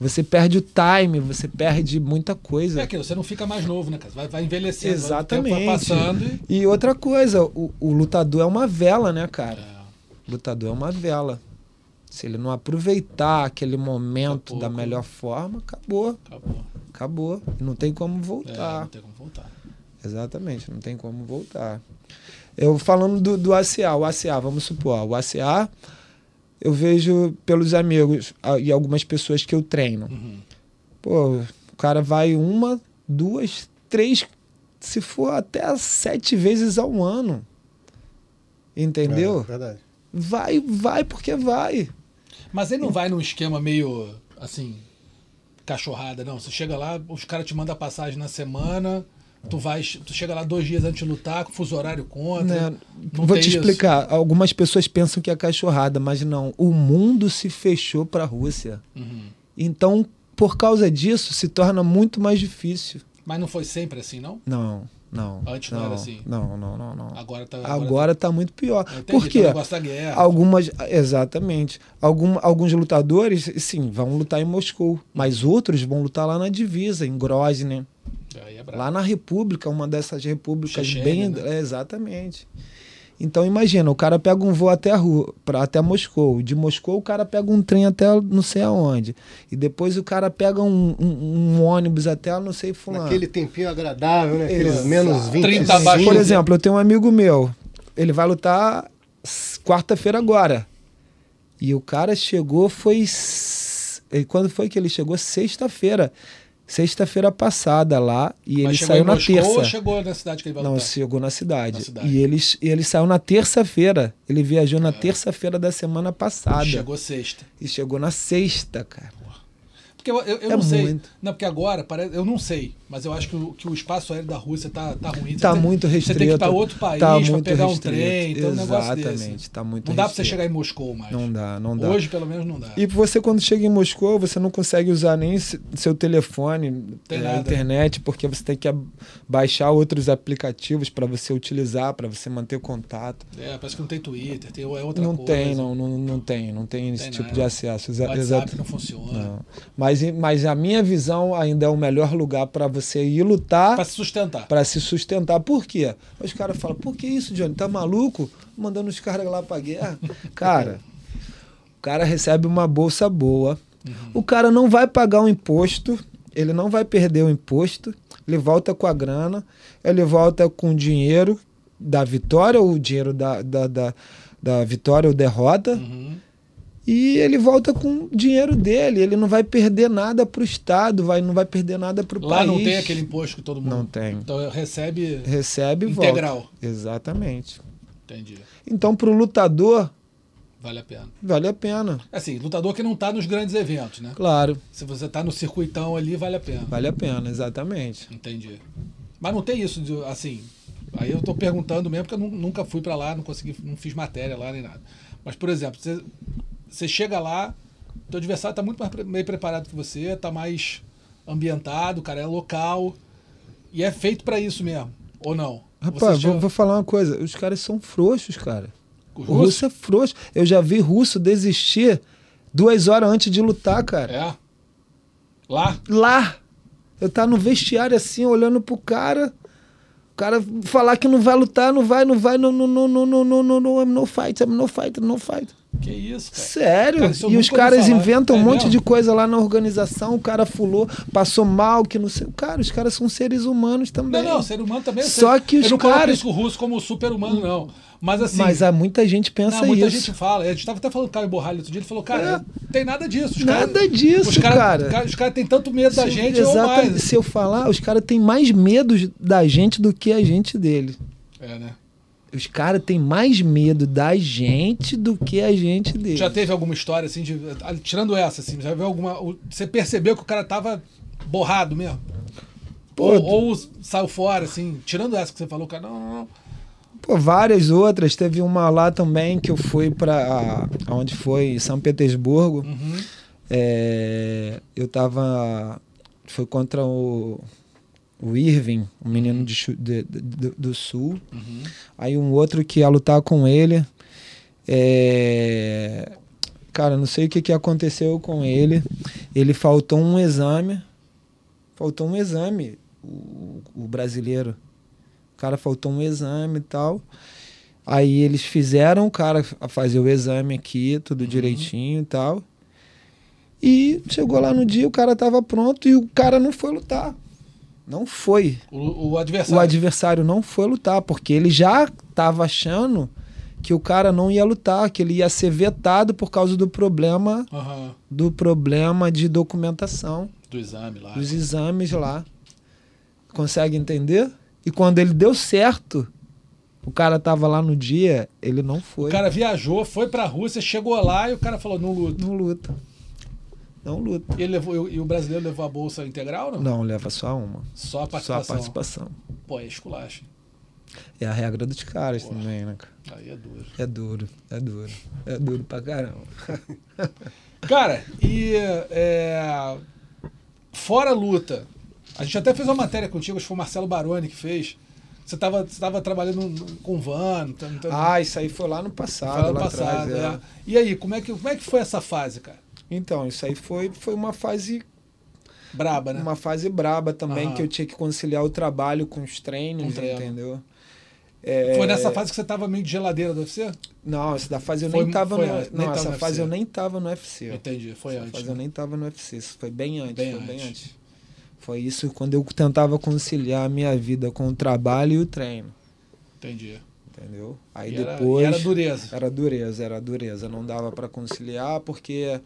Você perde o time, você perde muita coisa. É aquilo, você não fica mais novo, né, cara? Vai, vai envelhecendo, Exatamente. vai passando. E... e... outra coisa, o, o, lutador é uma vela, né, cara? É. O lutador é uma vela. Se ele não aproveitar aquele momento acabou, da melhor forma, acabou. Acabou. Acabou. Não tem como voltar. É, não tem como voltar. Exatamente, não tem como voltar. Eu falando do, do ACA, o ACA, vamos supor, o ACA, eu vejo pelos amigos e algumas pessoas que eu treino. Uhum. Pô, o cara vai uma, duas, três, se for até sete vezes ao ano. Entendeu? É, verdade. Vai, vai porque vai. Mas ele não vai num esquema meio assim, cachorrada, não. Você chega lá, os caras te mandam a passagem na semana, tu vai, tu chega lá dois dias antes de lutar, com fuso horário contra. Não, não vou te isso. explicar. Algumas pessoas pensam que é cachorrada, mas não. O mundo se fechou para a Rússia. Uhum. Então, por causa disso, se torna muito mais difícil. Mas não foi sempre assim, não? Não. Não. Antes não, não era assim. Não, não, não, não. Agora tá, agora, agora tá... tá... muito pior. Entendi, Por quê? Da guerra. Algumas, exatamente. Algum, alguns lutadores, sim, vão lutar em Moscou, mas outros vão lutar lá na divisa, em Grozny. É lá na República, uma dessas repúblicas Chechênia, bem, né? é, exatamente. Então imagina, o cara pega um voo até a rua, pra, até Moscou. De Moscou o cara pega um trem até não sei aonde. E depois o cara pega um, um, um ônibus até não sei fulano. Aquele tempinho agradável, né? Aqueles Exato. menos 20. 30 abaixo. Por exemplo, eu tenho um amigo meu, ele vai lutar quarta-feira agora. E o cara chegou, foi. E quando foi que ele chegou? Sexta-feira. Sexta-feira passada lá e Mas ele saiu na Moscou terça. Ou chegou na cidade que ele vai Não, chegou na cidade. na cidade. E ele, ele saiu na terça-feira. Ele viajou na é. terça-feira da semana passada. Chegou sexta. E chegou na sexta, cara. Porque eu, eu, eu é não sei. Muito. Não, porque agora, parece, eu não sei, mas eu acho que o, que o espaço aéreo da Rússia tá, tá ruim. Tá tem, muito restrito. Você tem que ir para outro país tá para pegar restrito. um trem, então um negócio desse. Exatamente, tá muito Não dá para você chegar em Moscou mais. Não dá, não dá. Hoje, pelo menos, não dá. E você, quando chega em Moscou, você não consegue usar nem seu telefone, é, internet, porque você tem que baixar outros aplicativos para você utilizar, para você manter contato. É, parece que não tem Twitter, tem, é outra não coisa. Tem, não, não, não tem, não tem esse tem tipo nada. de acesso. O WhatsApp Exato. não funciona. Não. Mas, mas a minha visão, ainda é o melhor lugar para você ir lutar. Para se sustentar. Para se sustentar. Por quê? Os caras falam, por que isso, Johnny? Tá maluco? Mandando os caras lá pra guerra. cara, o cara recebe uma bolsa boa. Uhum. O cara não vai pagar o imposto. Ele não vai perder o imposto. Ele volta com a grana. Ele volta com o dinheiro da vitória ou o dinheiro da, da, da, da vitória ou derrota. Uhum e ele volta com o dinheiro dele. Ele não vai perder nada para o Estado, vai, não vai perder nada para o país. Lá não tem aquele imposto que todo mundo. Não tem. Então recebe. Recebe integral. Volta. Exatamente. Entendi. Então, para o lutador. Vale a pena. Vale a pena. Assim, lutador que não está nos grandes eventos, né? Claro. Se você está no circuitão ali, vale a pena. Vale a pena, exatamente. Entendi. Mas não tem isso de, assim. Aí eu estou perguntando mesmo, porque eu nunca fui para lá, não consegui, não fiz matéria lá nem nada. Mas, por exemplo, você você chega lá, teu adversário está muito mais bem preparado que você, está mais ambientado, cara, é local. E é feito para isso mesmo, ou não? Rapaz, vou, vou, falar uma coisa. Os caras são frouxos, cara. O russo? o russo é frouxo. Eu já vi russo desistir duas horas antes de lutar, cara. É? Lá? Lá. Eu tá no vestiário assim, olhando pro cara. O cara falar que não vai lutar, não vai, não vai, não, não, não, não, não, não, não, não, no fight, no fight, no fight. Que isso, cara. Sério? Cara, e os caras inventam é um monte mesmo? de coisa lá na organização, o cara fulou, passou mal, que não sei. Cara, os caras são seres humanos também. Não, não, ser humano também. É Só que os eu não caras. o russo como super-humano, não. Mas assim. Mas há muita gente pensa não, muita isso. Muita gente fala. A gente estava até falando com o Caio Borralho outro dia, ele falou, cara, é. não tem nada disso. Os nada cara, disso, os cara. cara. Os caras têm tanto medo da gente exatamente, ou mais. Se eu falar, os caras têm mais medo da gente do que a gente dele. É, né? Os caras têm mais medo da gente do que a gente dele. Já teve alguma história assim, de, tirando essa, assim, já viu alguma. Você percebeu que o cara tava borrado mesmo? Ou, ou, saiu fora, assim, tirando essa que você falou, cara, não, não, não. Pô, várias outras. Teve uma lá também que eu fui para onde foi São Petersburgo. Uhum. É, eu tava. Foi contra o o Irving, um menino de, de, de, do sul. Uhum. Aí um outro que ia lutar com ele. É... Cara, não sei o que, que aconteceu com ele. Ele faltou um exame. Faltou um exame, o, o brasileiro. O cara faltou um exame e tal. Aí eles fizeram o cara fazer o exame aqui, tudo uhum. direitinho e tal. E chegou lá no dia, o cara tava pronto e o cara não foi lutar. Não foi. O, o, adversário. O adversário não foi lutar, porque ele já estava achando que o cara não ia lutar, que ele ia ser vetado por causa do problema uhum. do problema de documentação. Do exame lá. Dos exames lá. Consegue entender? E quando ele deu certo, o cara tava lá no dia, ele não foi. O cara viajou, foi pra Rússia, chegou lá e o cara falou: não luta. Não luta. Não luta. E, levou, e o brasileiro levou a bolsa integral não? Não, leva só uma. Só a participação. Só a participação. Pô, é esculacho. É a regra dos caras Porra. também, né, cara? Aí é duro. É duro, é duro. É duro pra caramba. cara, e é, fora a luta, a gente até fez uma matéria contigo, acho que foi o Marcelo Baroni que fez. Você estava você trabalhando com van. Tá, ah, isso aí foi lá no passado. Foi lá no passado, atrás, é. é. E aí, como é, que, como é que foi essa fase, cara? Então, isso aí foi, foi uma fase. Braba, né? Uma fase braba também, que eu tinha que conciliar o trabalho com os treinos, com entendeu? É... Foi nessa fase que você estava meio de geladeira do UFC? Não, essa da fase eu foi, nem estava no, antes, não, essa fase eu nem estava no UFC. Entendi, foi essa antes. Fase né? eu nem estava no UFC, isso foi bem antes, bem foi antes. bem antes. Foi isso quando eu tentava conciliar a minha vida com o trabalho e o treino. Entendi. Entendeu? Aí e depois. Era, era dureza. Era dureza, era dureza. Não dava para conciliar, porque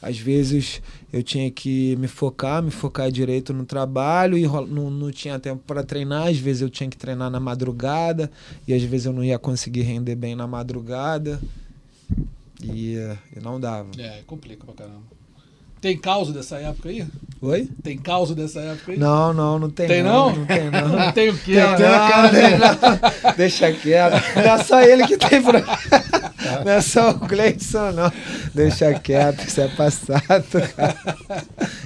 às vezes eu tinha que me focar, me focar direito no trabalho e não, não tinha tempo para treinar. Às vezes eu tinha que treinar na madrugada e às vezes eu não ia conseguir render bem na madrugada. E, e não dava. É, complica pra caramba. Tem causa dessa época aí? Oi? Tem causa dessa época aí? Não, não, não tem. Tem não? Não, não tem não. não tem o quê? Tem, não, não, deixa quieto. Não é só ele que tem problema. Não é só o Gleison, não. Deixa quieto, isso é passado, cara.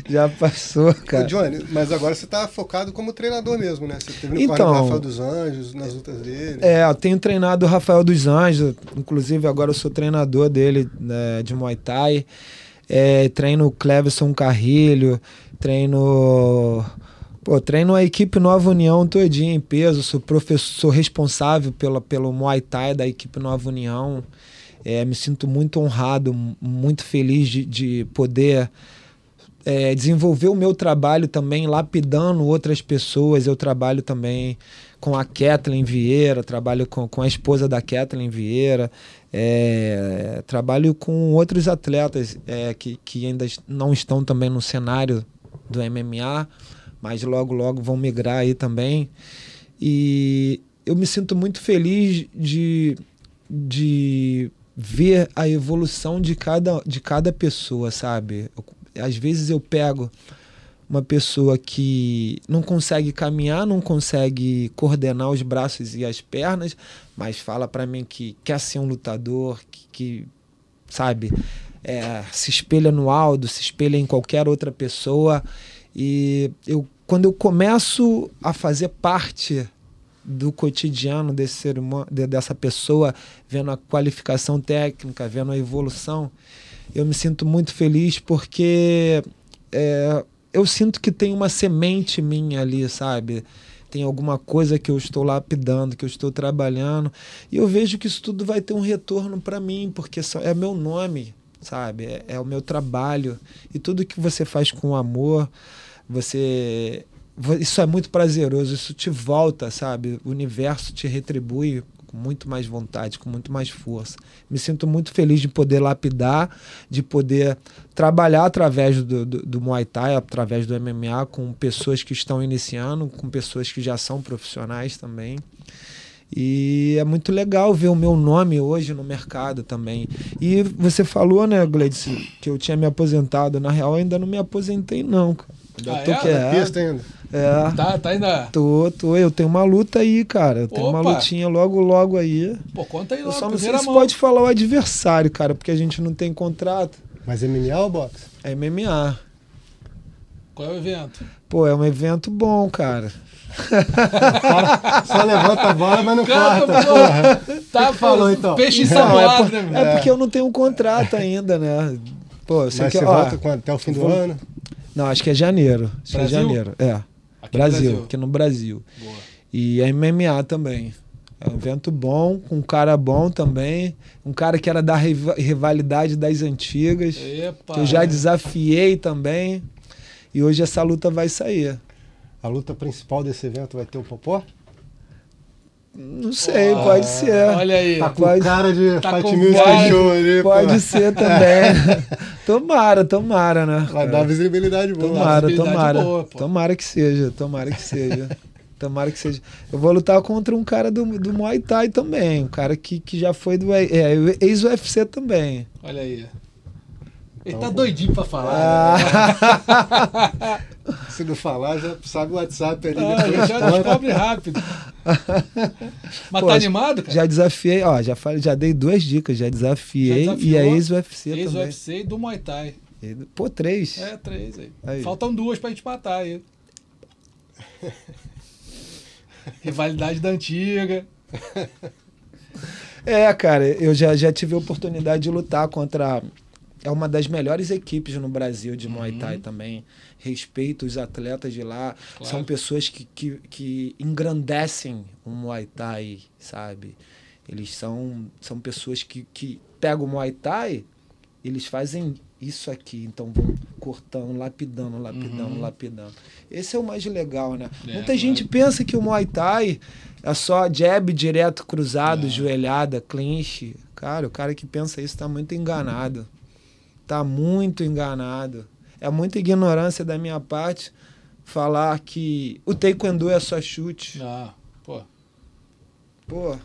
Já passou, cara. Ô, Johnny, mas agora você tá focado como treinador mesmo, né? Você teve no então, Rafael dos Anjos, nas lutas dele. É, eu tenho treinado o Rafael dos Anjos, inclusive agora eu sou treinador dele né, de Muay Thai. É, treino Cleverson Carrilho, treino. Pô, treino a equipe Nova União todinha em peso, sou professor responsável pela, pelo Muay Thai da equipe Nova União. É, me sinto muito honrado, muito feliz de, de poder é, desenvolver o meu trabalho também lapidando outras pessoas. Eu trabalho também com a Kathleen Vieira, trabalho com, com a esposa da Kathleen Vieira, é, trabalho com outros atletas é, que, que ainda não estão também no cenário do MMA, mas logo, logo vão migrar aí também. E eu me sinto muito feliz de, de ver a evolução de cada, de cada pessoa, sabe? Eu, às vezes eu pego uma pessoa que não consegue caminhar, não consegue coordenar os braços e as pernas, mas fala para mim que quer ser um lutador, que, que sabe, é, se espelha no Aldo, se espelha em qualquer outra pessoa. E eu, quando eu começo a fazer parte do cotidiano desse ser humano, dessa pessoa, vendo a qualificação técnica, vendo a evolução, eu me sinto muito feliz porque é, eu sinto que tem uma semente minha ali, sabe? Tem alguma coisa que eu estou lapidando, que eu estou trabalhando, e eu vejo que isso tudo vai ter um retorno para mim, porque é meu nome, sabe? É, é o meu trabalho. E tudo que você faz com amor, você isso é muito prazeroso, isso te volta, sabe? O universo te retribui com muito mais vontade, com muito mais força. Me sinto muito feliz de poder lapidar, de poder trabalhar através do, do, do Muay Thai, através do MMA, com pessoas que estão iniciando, com pessoas que já são profissionais também. E é muito legal ver o meu nome hoje no mercado também. E você falou, né, Gleice, que eu tinha me aposentado. Na real, ainda não me aposentei, não. Ainda ah, tô é? quieto. ainda. É. Tá, tá ainda. Tô, tô. Eu tenho uma luta aí, cara. Eu tenho Opa. uma lutinha logo, logo aí. Pô, conta aí logo. Eu só não sei se pode falar o adversário, cara, porque a gente não tem contrato. Mas é MMA ou boxe? É MMA. Qual é o evento? Pô, é um evento bom, cara. Só levanta a bola, mas não Canta, corta. Porra. Tá, falou então. Peixe ensaboado, é, né? É porque eu não tenho um contrato ainda, né? Pô, mas que, você ó, volta quando? Até o fim do vou... ano? Não, acho que é janeiro. Acho Brasil? que é janeiro. É. Aqui Brasil, Brasil, aqui no Brasil. Boa. E MMA também. É um evento bom, com um cara bom também. Um cara que era da rivalidade das antigas. Epa, que eu já desafiei também. E hoje essa luta vai sair. A luta principal desse evento vai ter o Popó? Não sei, oh, pode ser. Olha aí. Tá com pode, cara de tá Fight Music Show ali. Pode pô. ser também. tomara, tomara, né? Vai dar visibilidade boa. Tomara, visibilidade tomara. Boa, tomara que seja, tomara que seja. tomara que seja. Eu vou lutar contra um cara do, do Muay Thai também. Um cara que, que já foi do é, ex-UFC também. Olha aí. Ele tá doidinho pra falar. Ah. Né? Se não falar, já sabe o WhatsApp ali. Ah, já descobre rápido. Mas Pô, tá animado, cara? Já desafiei, ó, já, falei, já dei duas dicas, já desafiei já e a ex-UFC também. Ex-UFC e do Muay Thai. Pô, três. É, três aí. aí. Faltam duas pra gente matar aí. Rivalidade da antiga. É, cara, eu já, já tive a oportunidade de lutar contra é uma das melhores equipes no Brasil de Muay Thai uhum. também. Respeito os atletas de lá. Claro. São pessoas que, que, que engrandecem o Muay Thai, sabe? Eles são, são pessoas que, que pegam o Muay Thai eles fazem isso aqui, então vão cortando, lapidando, lapidando, uhum. lapidando. Esse é o mais legal, né? É, Muita gente pensa que o Muay Thai é só jab direto, cruzado, é. joelhada, clinch. Cara, o cara que pensa isso tá muito enganado. Tá muito enganado. É muita ignorância da minha parte falar que o taekwondo é só chute. Ah, pô. Pô.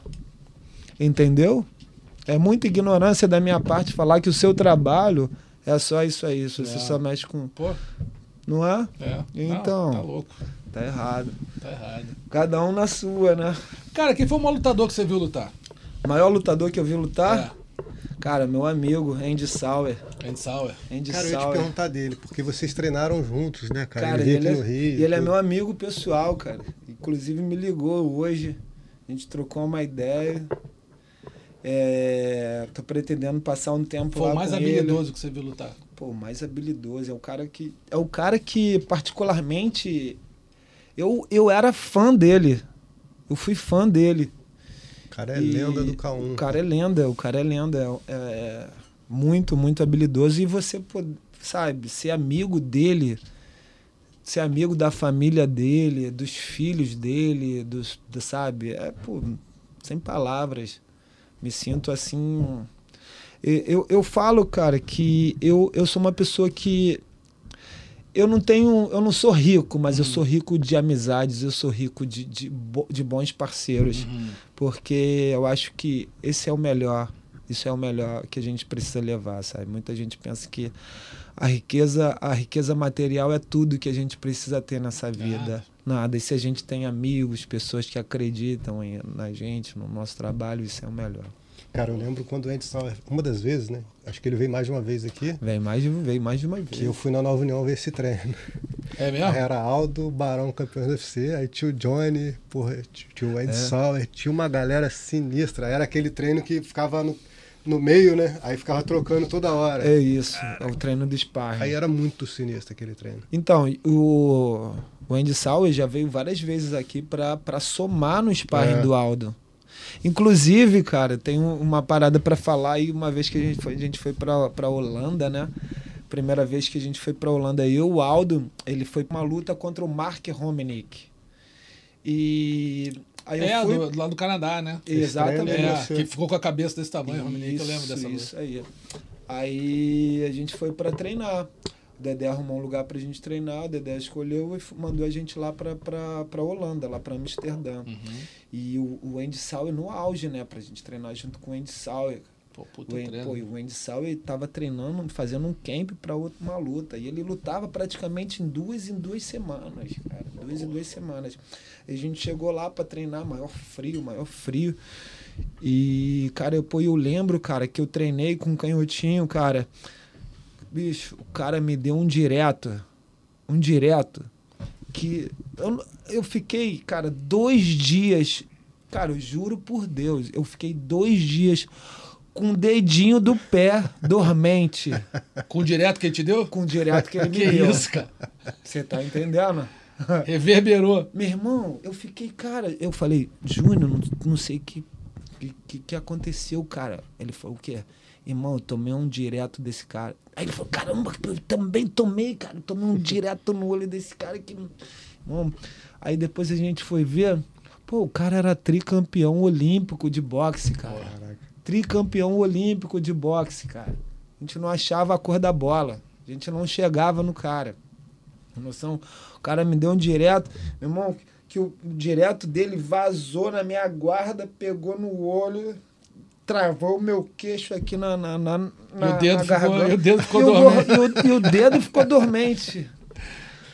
Entendeu? É muita ignorância da minha parte falar que o seu trabalho é só isso aí. Você é. só mexe com. Pô. Não é? É. Então. Não, tá louco. Tá errado. Tá errado. Cada um na sua, né? Cara, quem foi o maior lutador que você viu lutar? O maior lutador que eu vi lutar? É. Cara, meu amigo, Andy Sauer. Andy Sauer. Andy cara, eu ia te perguntar dele, porque vocês treinaram juntos, né, cara? cara ele, ele é, no Rio. Ele é meu amigo pessoal, cara. Inclusive me ligou hoje. A gente trocou uma ideia. É, tô pretendendo passar um tempo Foi lá o mais habilidoso ele. que você viu lutar. Pô, mais habilidoso. É o cara que. É o cara que, particularmente. Eu, eu era fã dele. Eu fui fã dele. O cara é e lenda do K1. O cara é lenda, o cara é lenda. É, é muito, muito habilidoso. E você, sabe, ser amigo dele, ser amigo da família dele, dos filhos dele, dos, sabe? É, pô, sem palavras me sinto assim. Eu, eu falo, cara, que eu, eu sou uma pessoa que. Eu não tenho. Eu não sou rico, mas uhum. eu sou rico de amizades, eu sou rico de, de, de bons parceiros. Uhum. Porque eu acho que esse é o melhor. Isso é o melhor que a gente precisa levar, sabe? Muita gente pensa que a riqueza, a riqueza material é tudo que a gente precisa ter nessa vida. Nada. E se a gente tem amigos, pessoas que acreditam em, na gente, no nosso trabalho, isso é o melhor. Cara, eu lembro quando o Andy Sauer, uma das vezes, né? Acho que ele veio mais de uma vez aqui. Veio mais de, veio mais de uma vez. Que eu fui na Nova União ver esse treino. É mesmo? Era Aldo, Barão, campeão do UFC, aí tinha o Johnny, porra, tinha o Andy é. Sauer, tinha uma galera sinistra. Era aquele treino que ficava no, no meio, né? Aí ficava trocando toda hora. É isso, é o treino do sparring. Aí era muito sinistro aquele treino. Então, o, o Andy Sauer já veio várias vezes aqui para somar no sparring é. do Aldo. Inclusive, cara, tem uma parada para falar aí uma vez que a gente foi, a gente foi para Holanda, né? Primeira vez que a gente foi para Holanda, eu, o Aldo, ele foi pra uma luta contra o Mark Romenick. E Aí é, fui... do, lá do Canadá, né? Exatamente. É, que ficou com a cabeça desse tamanho, Romenick, eu lembro dessa Isso luta. aí. Aí a gente foi para treinar. O Dedé arrumou um lugar pra gente treinar, o Dedé escolheu e mandou a gente lá pra Holanda, lá pra Amsterdã. Uhum. E o, o Andy Sauer no auge, né, pra gente treinar junto com o Andy Sauer. Pô, puta o, Andy, pô, o Andy Sauer tava treinando, fazendo um camp pra uma luta. E ele lutava praticamente em duas em duas semanas, cara. Duas em duas semanas. E a gente chegou lá pra treinar, maior frio, maior frio. E, cara, eu, pô, eu lembro, cara, que eu treinei com um canhotinho, cara. Bicho, o cara me deu um direto. Um direto. Que eu, eu fiquei, cara, dois dias. Cara, eu juro por Deus, eu fiquei dois dias com o dedinho do pé dormente. Com o direto que ele te deu? Com o direto que ele me que deu. isso, cara? Você tá entendendo? Reverberou. Meu irmão, eu fiquei, cara, eu falei, Júnior, não, não sei o que, que, que aconteceu, cara. Ele falou, o quê? Irmão, eu tomei um direto desse cara. Aí ele falou, caramba, eu também tomei, cara. Eu tomei um direto no olho desse cara que. Irmão. Aí depois a gente foi ver. Pô, o cara era tricampeão olímpico de boxe, cara. Caraca. Tricampeão olímpico de boxe, cara. A gente não achava a cor da bola. A gente não chegava no cara. Noção? O cara me deu um direto. Meu irmão, que o direto dele vazou na minha guarda, pegou no olho travou o meu queixo aqui na, na, na, na, e o dedo na ficou, garganta. E o dedo ficou e dormente. O, e, o, e o dedo ficou dormente.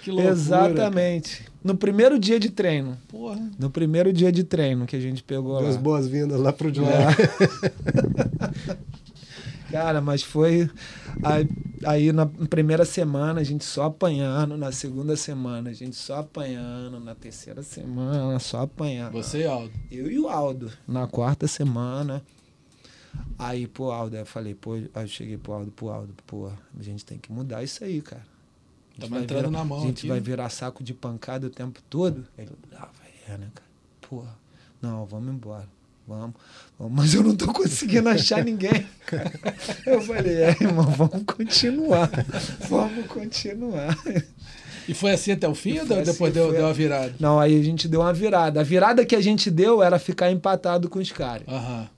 Que loucura. Exatamente. Cara. No primeiro dia de treino. Porra. No primeiro dia de treino que a gente pegou Duas lá. boas-vindas lá pro Johnny. É. Cara, mas foi. Aí, aí, na primeira semana a gente só apanhando, na segunda semana a gente só apanhando, na terceira semana só apanhando. Você e Aldo? Eu e o Aldo. Na quarta semana Aí, pô, Aldo, eu falei, pô, aí eu cheguei pro Aldo, pro Aldo, pô, a gente tem que mudar isso aí, cara. Estamos entrando virar, na mão A gente aqui. vai virar saco de pancada o tempo todo? Ele, ah, vai, é, né, cara? Porra, não, vamos embora. vamos, vamos. Mas eu não tô conseguindo achar ninguém. Eu falei, é, irmão, vamos continuar. Vamos continuar. E foi assim até o fim ou depois assim, deu, deu uma virada? Não, aí a gente deu uma virada. A virada que a gente deu era ficar empatado com os caras. Aham.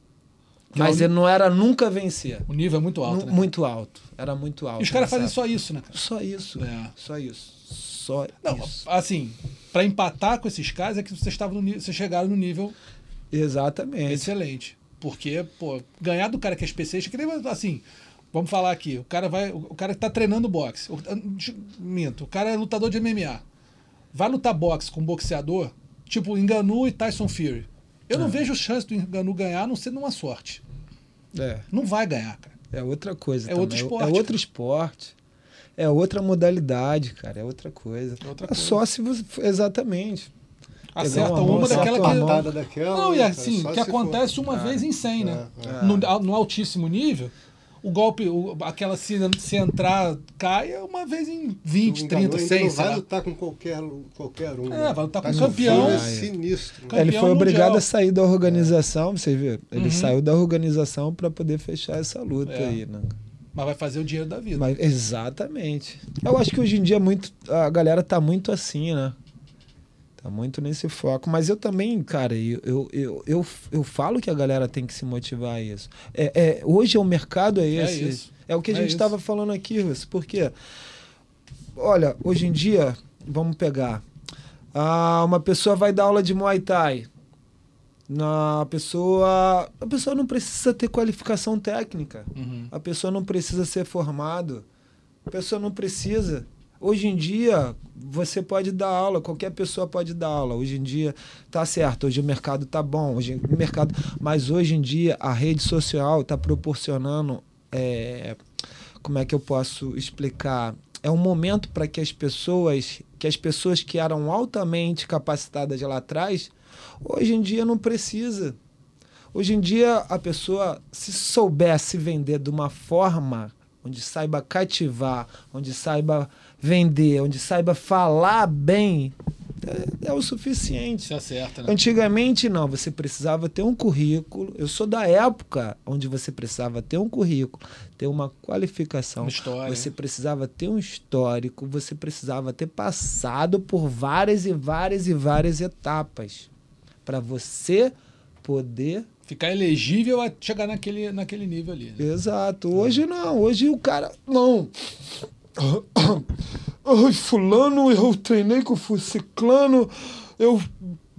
Mas ele não era nunca vencer. O nível é muito alto. né? Muito alto. Era muito alto. E os caras fazem só isso, né? Cara? Só isso. É. Só isso. Só não, isso. Assim, para empatar com esses caras é que vocês estavam no vocês chegaram no nível exatamente excelente. Porque, pô, ganhar do cara que é especialista, que nem assim, vamos falar aqui, o cara vai, o cara que tá treinando boxe, minto, o cara é lutador de MMA. Vai lutar boxe com um boxeador, tipo Enganu e Tyson Fury. Eu é. não vejo chance do Enganu ganhar, a não ser numa sorte. É. Não vai ganhar, cara. É outra coisa. É também. outro esporte. É outro cara. esporte. É outra modalidade, cara. É outra coisa. É outra coisa. É só se você. Exatamente. Acerta uma, uma daquela que. Daquela, não, e assim, que acontece for. uma é. vez em 100, né? É. No, no altíssimo nível o golpe, o, aquela se, se entrar, cai uma vez em 20, 30, 100. Não vai lutar com qualquer, qualquer um. É, vai lutar com tá um campeão. É sinistro. Campeão ele foi obrigado mundial. a sair da organização, você viu? Ele uhum. saiu da organização para poder fechar essa luta é. aí, né? Mas vai fazer o dinheiro da vida. Mas, exatamente. Eu acho que hoje em dia muito, a galera tá muito assim, né? Tá muito nesse foco. Mas eu também, cara, eu, eu, eu, eu, eu falo que a galera tem que se motivar a isso. É, é, hoje o mercado é, é esse. É, isso. é o que a é gente estava falando aqui, Russo. Porque, olha, hoje em dia, vamos pegar. Ah, uma pessoa vai dar aula de Muay Thai. Na pessoa, a pessoa não precisa ter qualificação técnica. Uhum. A pessoa não precisa ser formado. A pessoa não precisa. Hoje em dia, você pode dar aula, qualquer pessoa pode dar aula. Hoje em dia, tá certo, hoje o mercado tá bom, hoje o mercado, mas hoje em dia a rede social está proporcionando, é, como é que eu posso explicar? É um momento para que as pessoas, que as pessoas que eram altamente capacitadas lá atrás, hoje em dia não precisa. Hoje em dia a pessoa, se soubesse vender de uma forma onde saiba cativar, onde saiba vender, onde saiba falar bem, é, é o suficiente. Se acerta, né? Antigamente, não, você precisava ter um currículo. Eu sou da época onde você precisava ter um currículo, ter uma qualificação. Uma história. Você precisava ter um histórico, você precisava ter passado por várias e várias e várias etapas para você poder ficar elegível a chegar naquele, naquele nível ali. Né? Exato. Hoje não, hoje o cara não. Ai, fulano, eu treinei com o ciclano, eu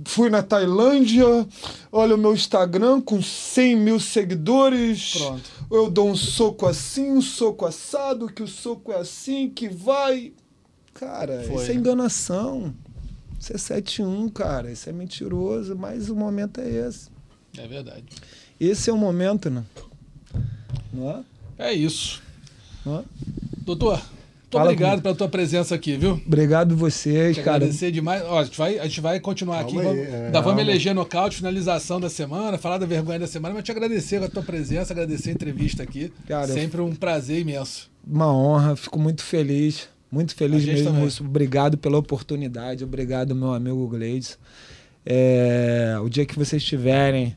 fui na Tailândia, olha o meu Instagram com 100 mil seguidores. Pronto. Eu dou um soco assim, um soco assado, que o soco é assim, que vai. Cara, Foi, isso é enganação. Isso é 7-1, cara. Isso é mentiroso, mas o momento é esse. É verdade. Esse é o momento, né? Não é? É isso. Não é? Doutor, muito Fala obrigado pela tua presença aqui, viu? Obrigado vocês, Te cara. Agradecer demais. Ó, a, gente vai, a gente vai continuar calma aqui. Aí, vamos, é, ainda vamos eleger nocaute, finalização da semana, falar da vergonha da semana, mas te agradecer a tua presença, agradecer a entrevista aqui. Cara, Sempre um prazer imenso. Uma honra, fico muito feliz. Muito feliz mesmo. Também. Obrigado pela oportunidade. Obrigado, meu amigo Gleides. É, o dia que vocês tiverem,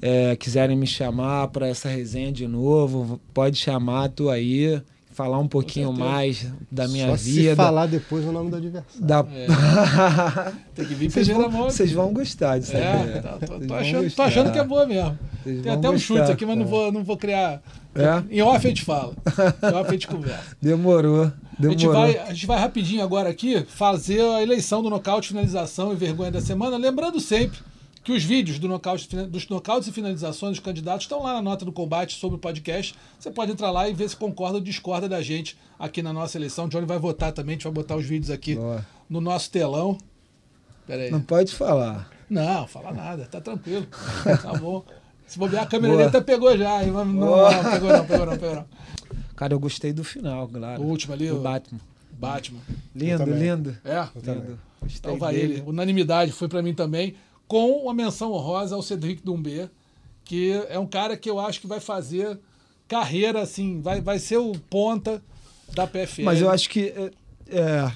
é, quiserem me chamar para essa resenha de novo, pode chamar, tô aí falar um pouquinho mais da minha Só vida. Se falar depois o nome do adversário. Da... É. Tem que vir vocês vão, mão. Vocês vão gostar disso é, tá, tô, tô, achando, tô, achando, que é boa mesmo. Vocês Tem até um chute aqui, mas é. não, vou, não vou criar. É? Em off a gente fala. Em off a gente conversa. Demorou. Demorou. A gente, vai, a gente vai rapidinho agora aqui fazer a eleição do nocaute, finalização e vergonha da semana. Lembrando sempre que os vídeos do nocaute, dos nocautes e finalizações dos candidatos estão lá na nota do combate sobre o podcast. Você pode entrar lá e ver se concorda ou discorda da gente aqui na nossa eleição. Johnny vai votar também, a gente vai botar os vídeos aqui Boa. no nosso telão. Pera aí. Não pode falar. Não, fala nada, tá tranquilo. tá bom. Se bobear a câmera ali até pegou já. Não, não, não, pegou não, pegou não, pegou não. Cara, eu gostei do final, claro. O último ali, o Batman. Batman. Lindo, lindo. É? Lindo. Gostei então vai dele. ele. Unanimidade foi para mim também com uma menção honrosa ao Cedric Doumbé, que é um cara que eu acho que vai fazer carreira, assim, vai, vai ser o ponta da PFL. Mas eu acho que é, é,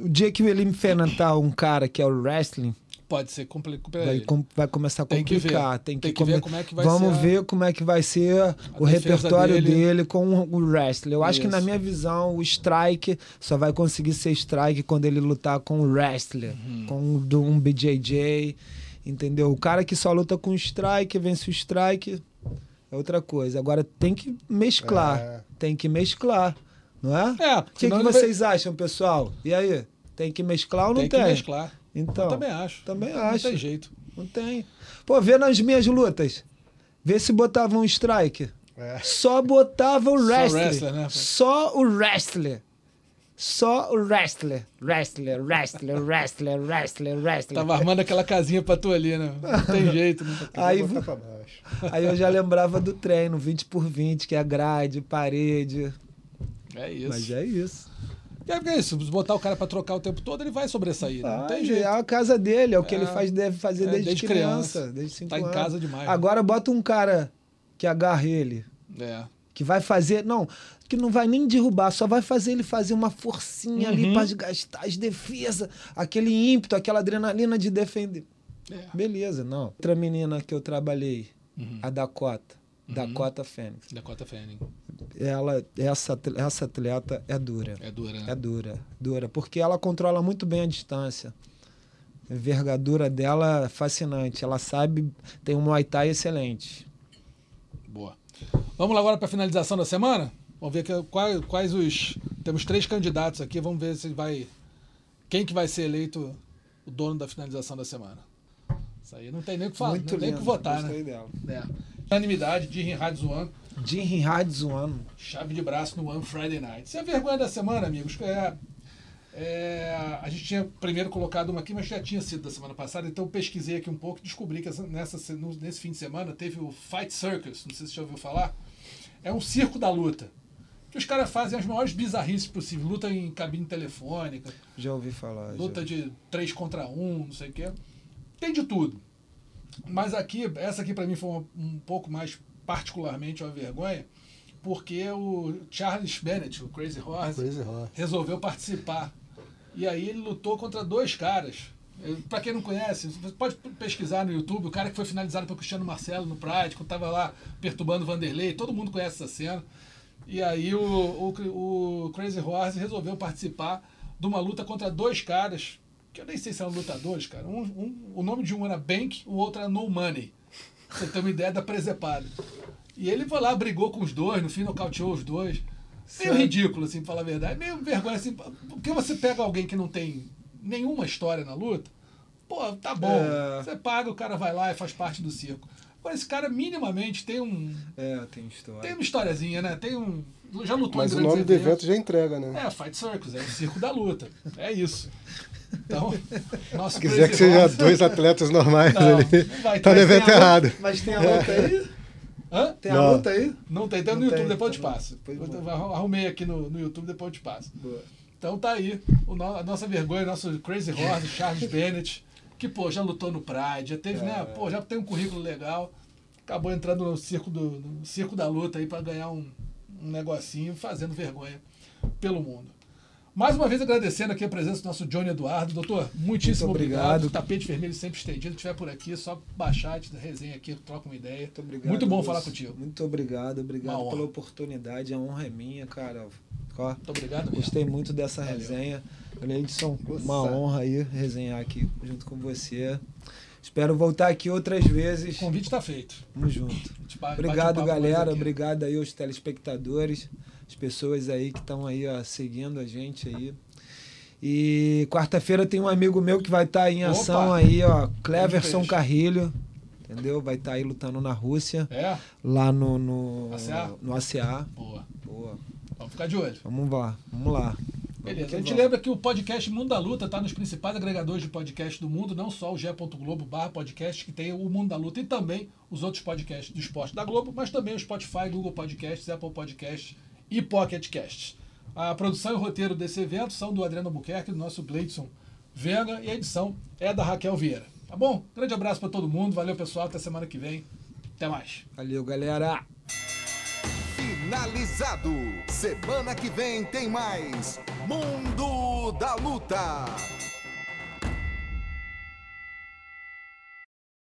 o dia que ele enfrentar um cara que é o wrestling, Pode ser complicado. Vai, vai começar a complicar. Tem que, ver. Tem que, tem que ver como é que vai Vamos ser. ver como é que vai ser o repertório dele. dele. com o wrestler. Eu Isso. acho que, na minha visão, o strike só vai conseguir ser strike quando ele lutar com o wrestler, uhum. com um BJJ. Entendeu? O cara que só luta com strike, vence o strike, é outra coisa. Agora tem que mesclar. É. Tem que mesclar. Não é? É. O que, que vocês vai... acham, pessoal? E aí? Tem que mesclar ou não tem? Tem que mesclar. Então, eu também acho. Também não, acho. Não tem jeito. Não tem. Pô, vê nas minhas lutas. Vê se botava um strike. É. Só botava o wrestler. Só, wrestler, né? Só o wrestler. Só o wrestler. Wrestler, wrestler, wrestler, wrestler, wrestler. Tava armando aquela casinha pra tu ali, né? Não tem jeito. Né? Aí, aí eu já lembrava do treino, 20 por 20, que é grade, parede. É isso. Mas é isso. E é isso, botar o cara para trocar o tempo todo, ele vai sobressair. Né? Não tem jeito. É a casa dele, é o que é, ele faz, deve fazer é, desde, desde, criança, criança, desde 5 tá anos. em casa demais. Agora né? bota um cara que agarra ele. É. Que vai fazer. Não, que não vai nem derrubar, só vai fazer ele fazer uma forcinha uhum. ali para gastar as defesas, aquele ímpeto, aquela adrenalina de defender. É. Beleza, não. Outra menina que eu trabalhei, uhum. a Dakota. Uhum. Dakota Fênix. Dakota Fênix ela, essa, essa atleta é dura. É dura. Né? É dura, dura. Porque ela controla muito bem a distância. A envergadura dela é fascinante. Ela sabe, tem um Muay Thai excelente. Boa. Vamos lá agora para a finalização da semana? Vamos ver que, quais, quais os. Temos três candidatos aqui, vamos ver se vai. Quem que vai ser eleito o dono da finalização da semana. Isso aí não tem nem o que falar, Muito não tem nem o que votar, né? Dela. É. Unanimidade de Rinhard Jim Hardzuan. Chave de braço no One Friday Night. Isso é a vergonha da semana, amigos. É, é, a gente tinha primeiro colocado uma aqui, mas já tinha sido da semana passada, então eu pesquisei aqui um pouco e descobri que nessa, nesse fim de semana teve o Fight Circus, não sei se você já ouviu falar. É um circo da luta. Que os caras fazem as maiores bizarrices possíveis. Luta em cabine telefônica. Já ouvi falar. Luta já. de 3 contra 1, não sei o quê. Tem de tudo. Mas aqui, essa aqui para mim foi um, um pouco mais particularmente uma vergonha, porque o Charles Bennett, o Crazy Horse, Crazy Horse. resolveu participar. E aí ele lutou contra dois caras. Para quem não conhece, você pode pesquisar no YouTube, o cara que foi finalizado pelo Cristiano Marcelo no Pride, quando estava lá perturbando o Vanderlei, todo mundo conhece essa cena. E aí o, o, o Crazy Horse resolveu participar de uma luta contra dois caras, que eu nem sei se eram lutadores, cara. Um, um, o nome de um era Bank, o outro era No Money. Você tem uma ideia da presepada. E ele foi lá, brigou com os dois, no fim nocauteou os dois. Meio ridículo, assim, pra falar a verdade. Meio vergonha, assim. Porque você pega alguém que não tem nenhuma história na luta, pô, tá bom. É... Você paga, o cara vai lá e faz parte do circo. Agora, esse cara minimamente tem um. É, tem história. Tem uma historiazinha, né? Tem um. Já lutou Mas em o nome eventos. do evento já entrega, né? É, Fight Circus, é o circo da luta. É isso. Então, nosso Se quiser que seja dois atletas normais não, ali, não vai tá no evento errado. Mas tem a luta aí? Hã? Tem a luta aí? Não tem, tem no YouTube, depois eu te passo. Eu arrumei aqui no, no YouTube, depois eu te passo. Boa. Então tá aí, o, a nossa vergonha, nosso Crazy Horse, Charles Bennett, que, pô, já lutou no Pride, já teve, é. né, pô, já tem um currículo legal, acabou entrando no circo, do, no circo da luta aí para ganhar um, um negocinho, fazendo vergonha pelo mundo. Mais uma vez agradecendo aqui a presença do nosso Johnny Eduardo. Doutor, muitíssimo Muito obrigado. obrigado. Tapete vermelho sempre estendido. Se estiver por aqui, é só baixar, te resenha aqui, troca uma ideia. Muito obrigado. Muito bom falar contigo. Muito obrigado, obrigado pela oportunidade. A honra é minha, cara. Muito obrigado. Gostei mesmo. muito dessa Valeu. resenha. Edson, uma honra aí resenhar aqui junto com você. Espero voltar aqui outras vezes. O convite está feito. Tamo junto. Obrigado, um galera. Obrigado aí aos telespectadores as pessoas aí que estão aí ó, seguindo a gente aí. E quarta-feira tem um amigo meu que vai estar tá em ação Opa. aí, ó, Cleverson Carrilho. Entendeu? Vai estar tá aí lutando na Rússia. É? Lá no, no, ACA? no ACA. Boa. Boa. Vamos ficar de olho. Vamos lá, vamos lá. Beleza. A gente lembra que o podcast Mundo da Luta está nos principais agregadores de podcast do mundo, não só o ge.globo barra podcast, que tem o Mundo da Luta, e também os outros podcasts do esporte da Globo, mas também o Spotify, Google Podcasts, Apple Podcasts e Pocket Cast. A produção e o roteiro desse evento são do Adriano Buquerque, do nosso Gleidson Venga, e a edição é da Raquel Vieira. Tá bom? Grande abraço para todo mundo, valeu pessoal, até semana que vem. Até mais. Valeu, galera. Finalizado. Semana que vem tem mais Mundo da Luta.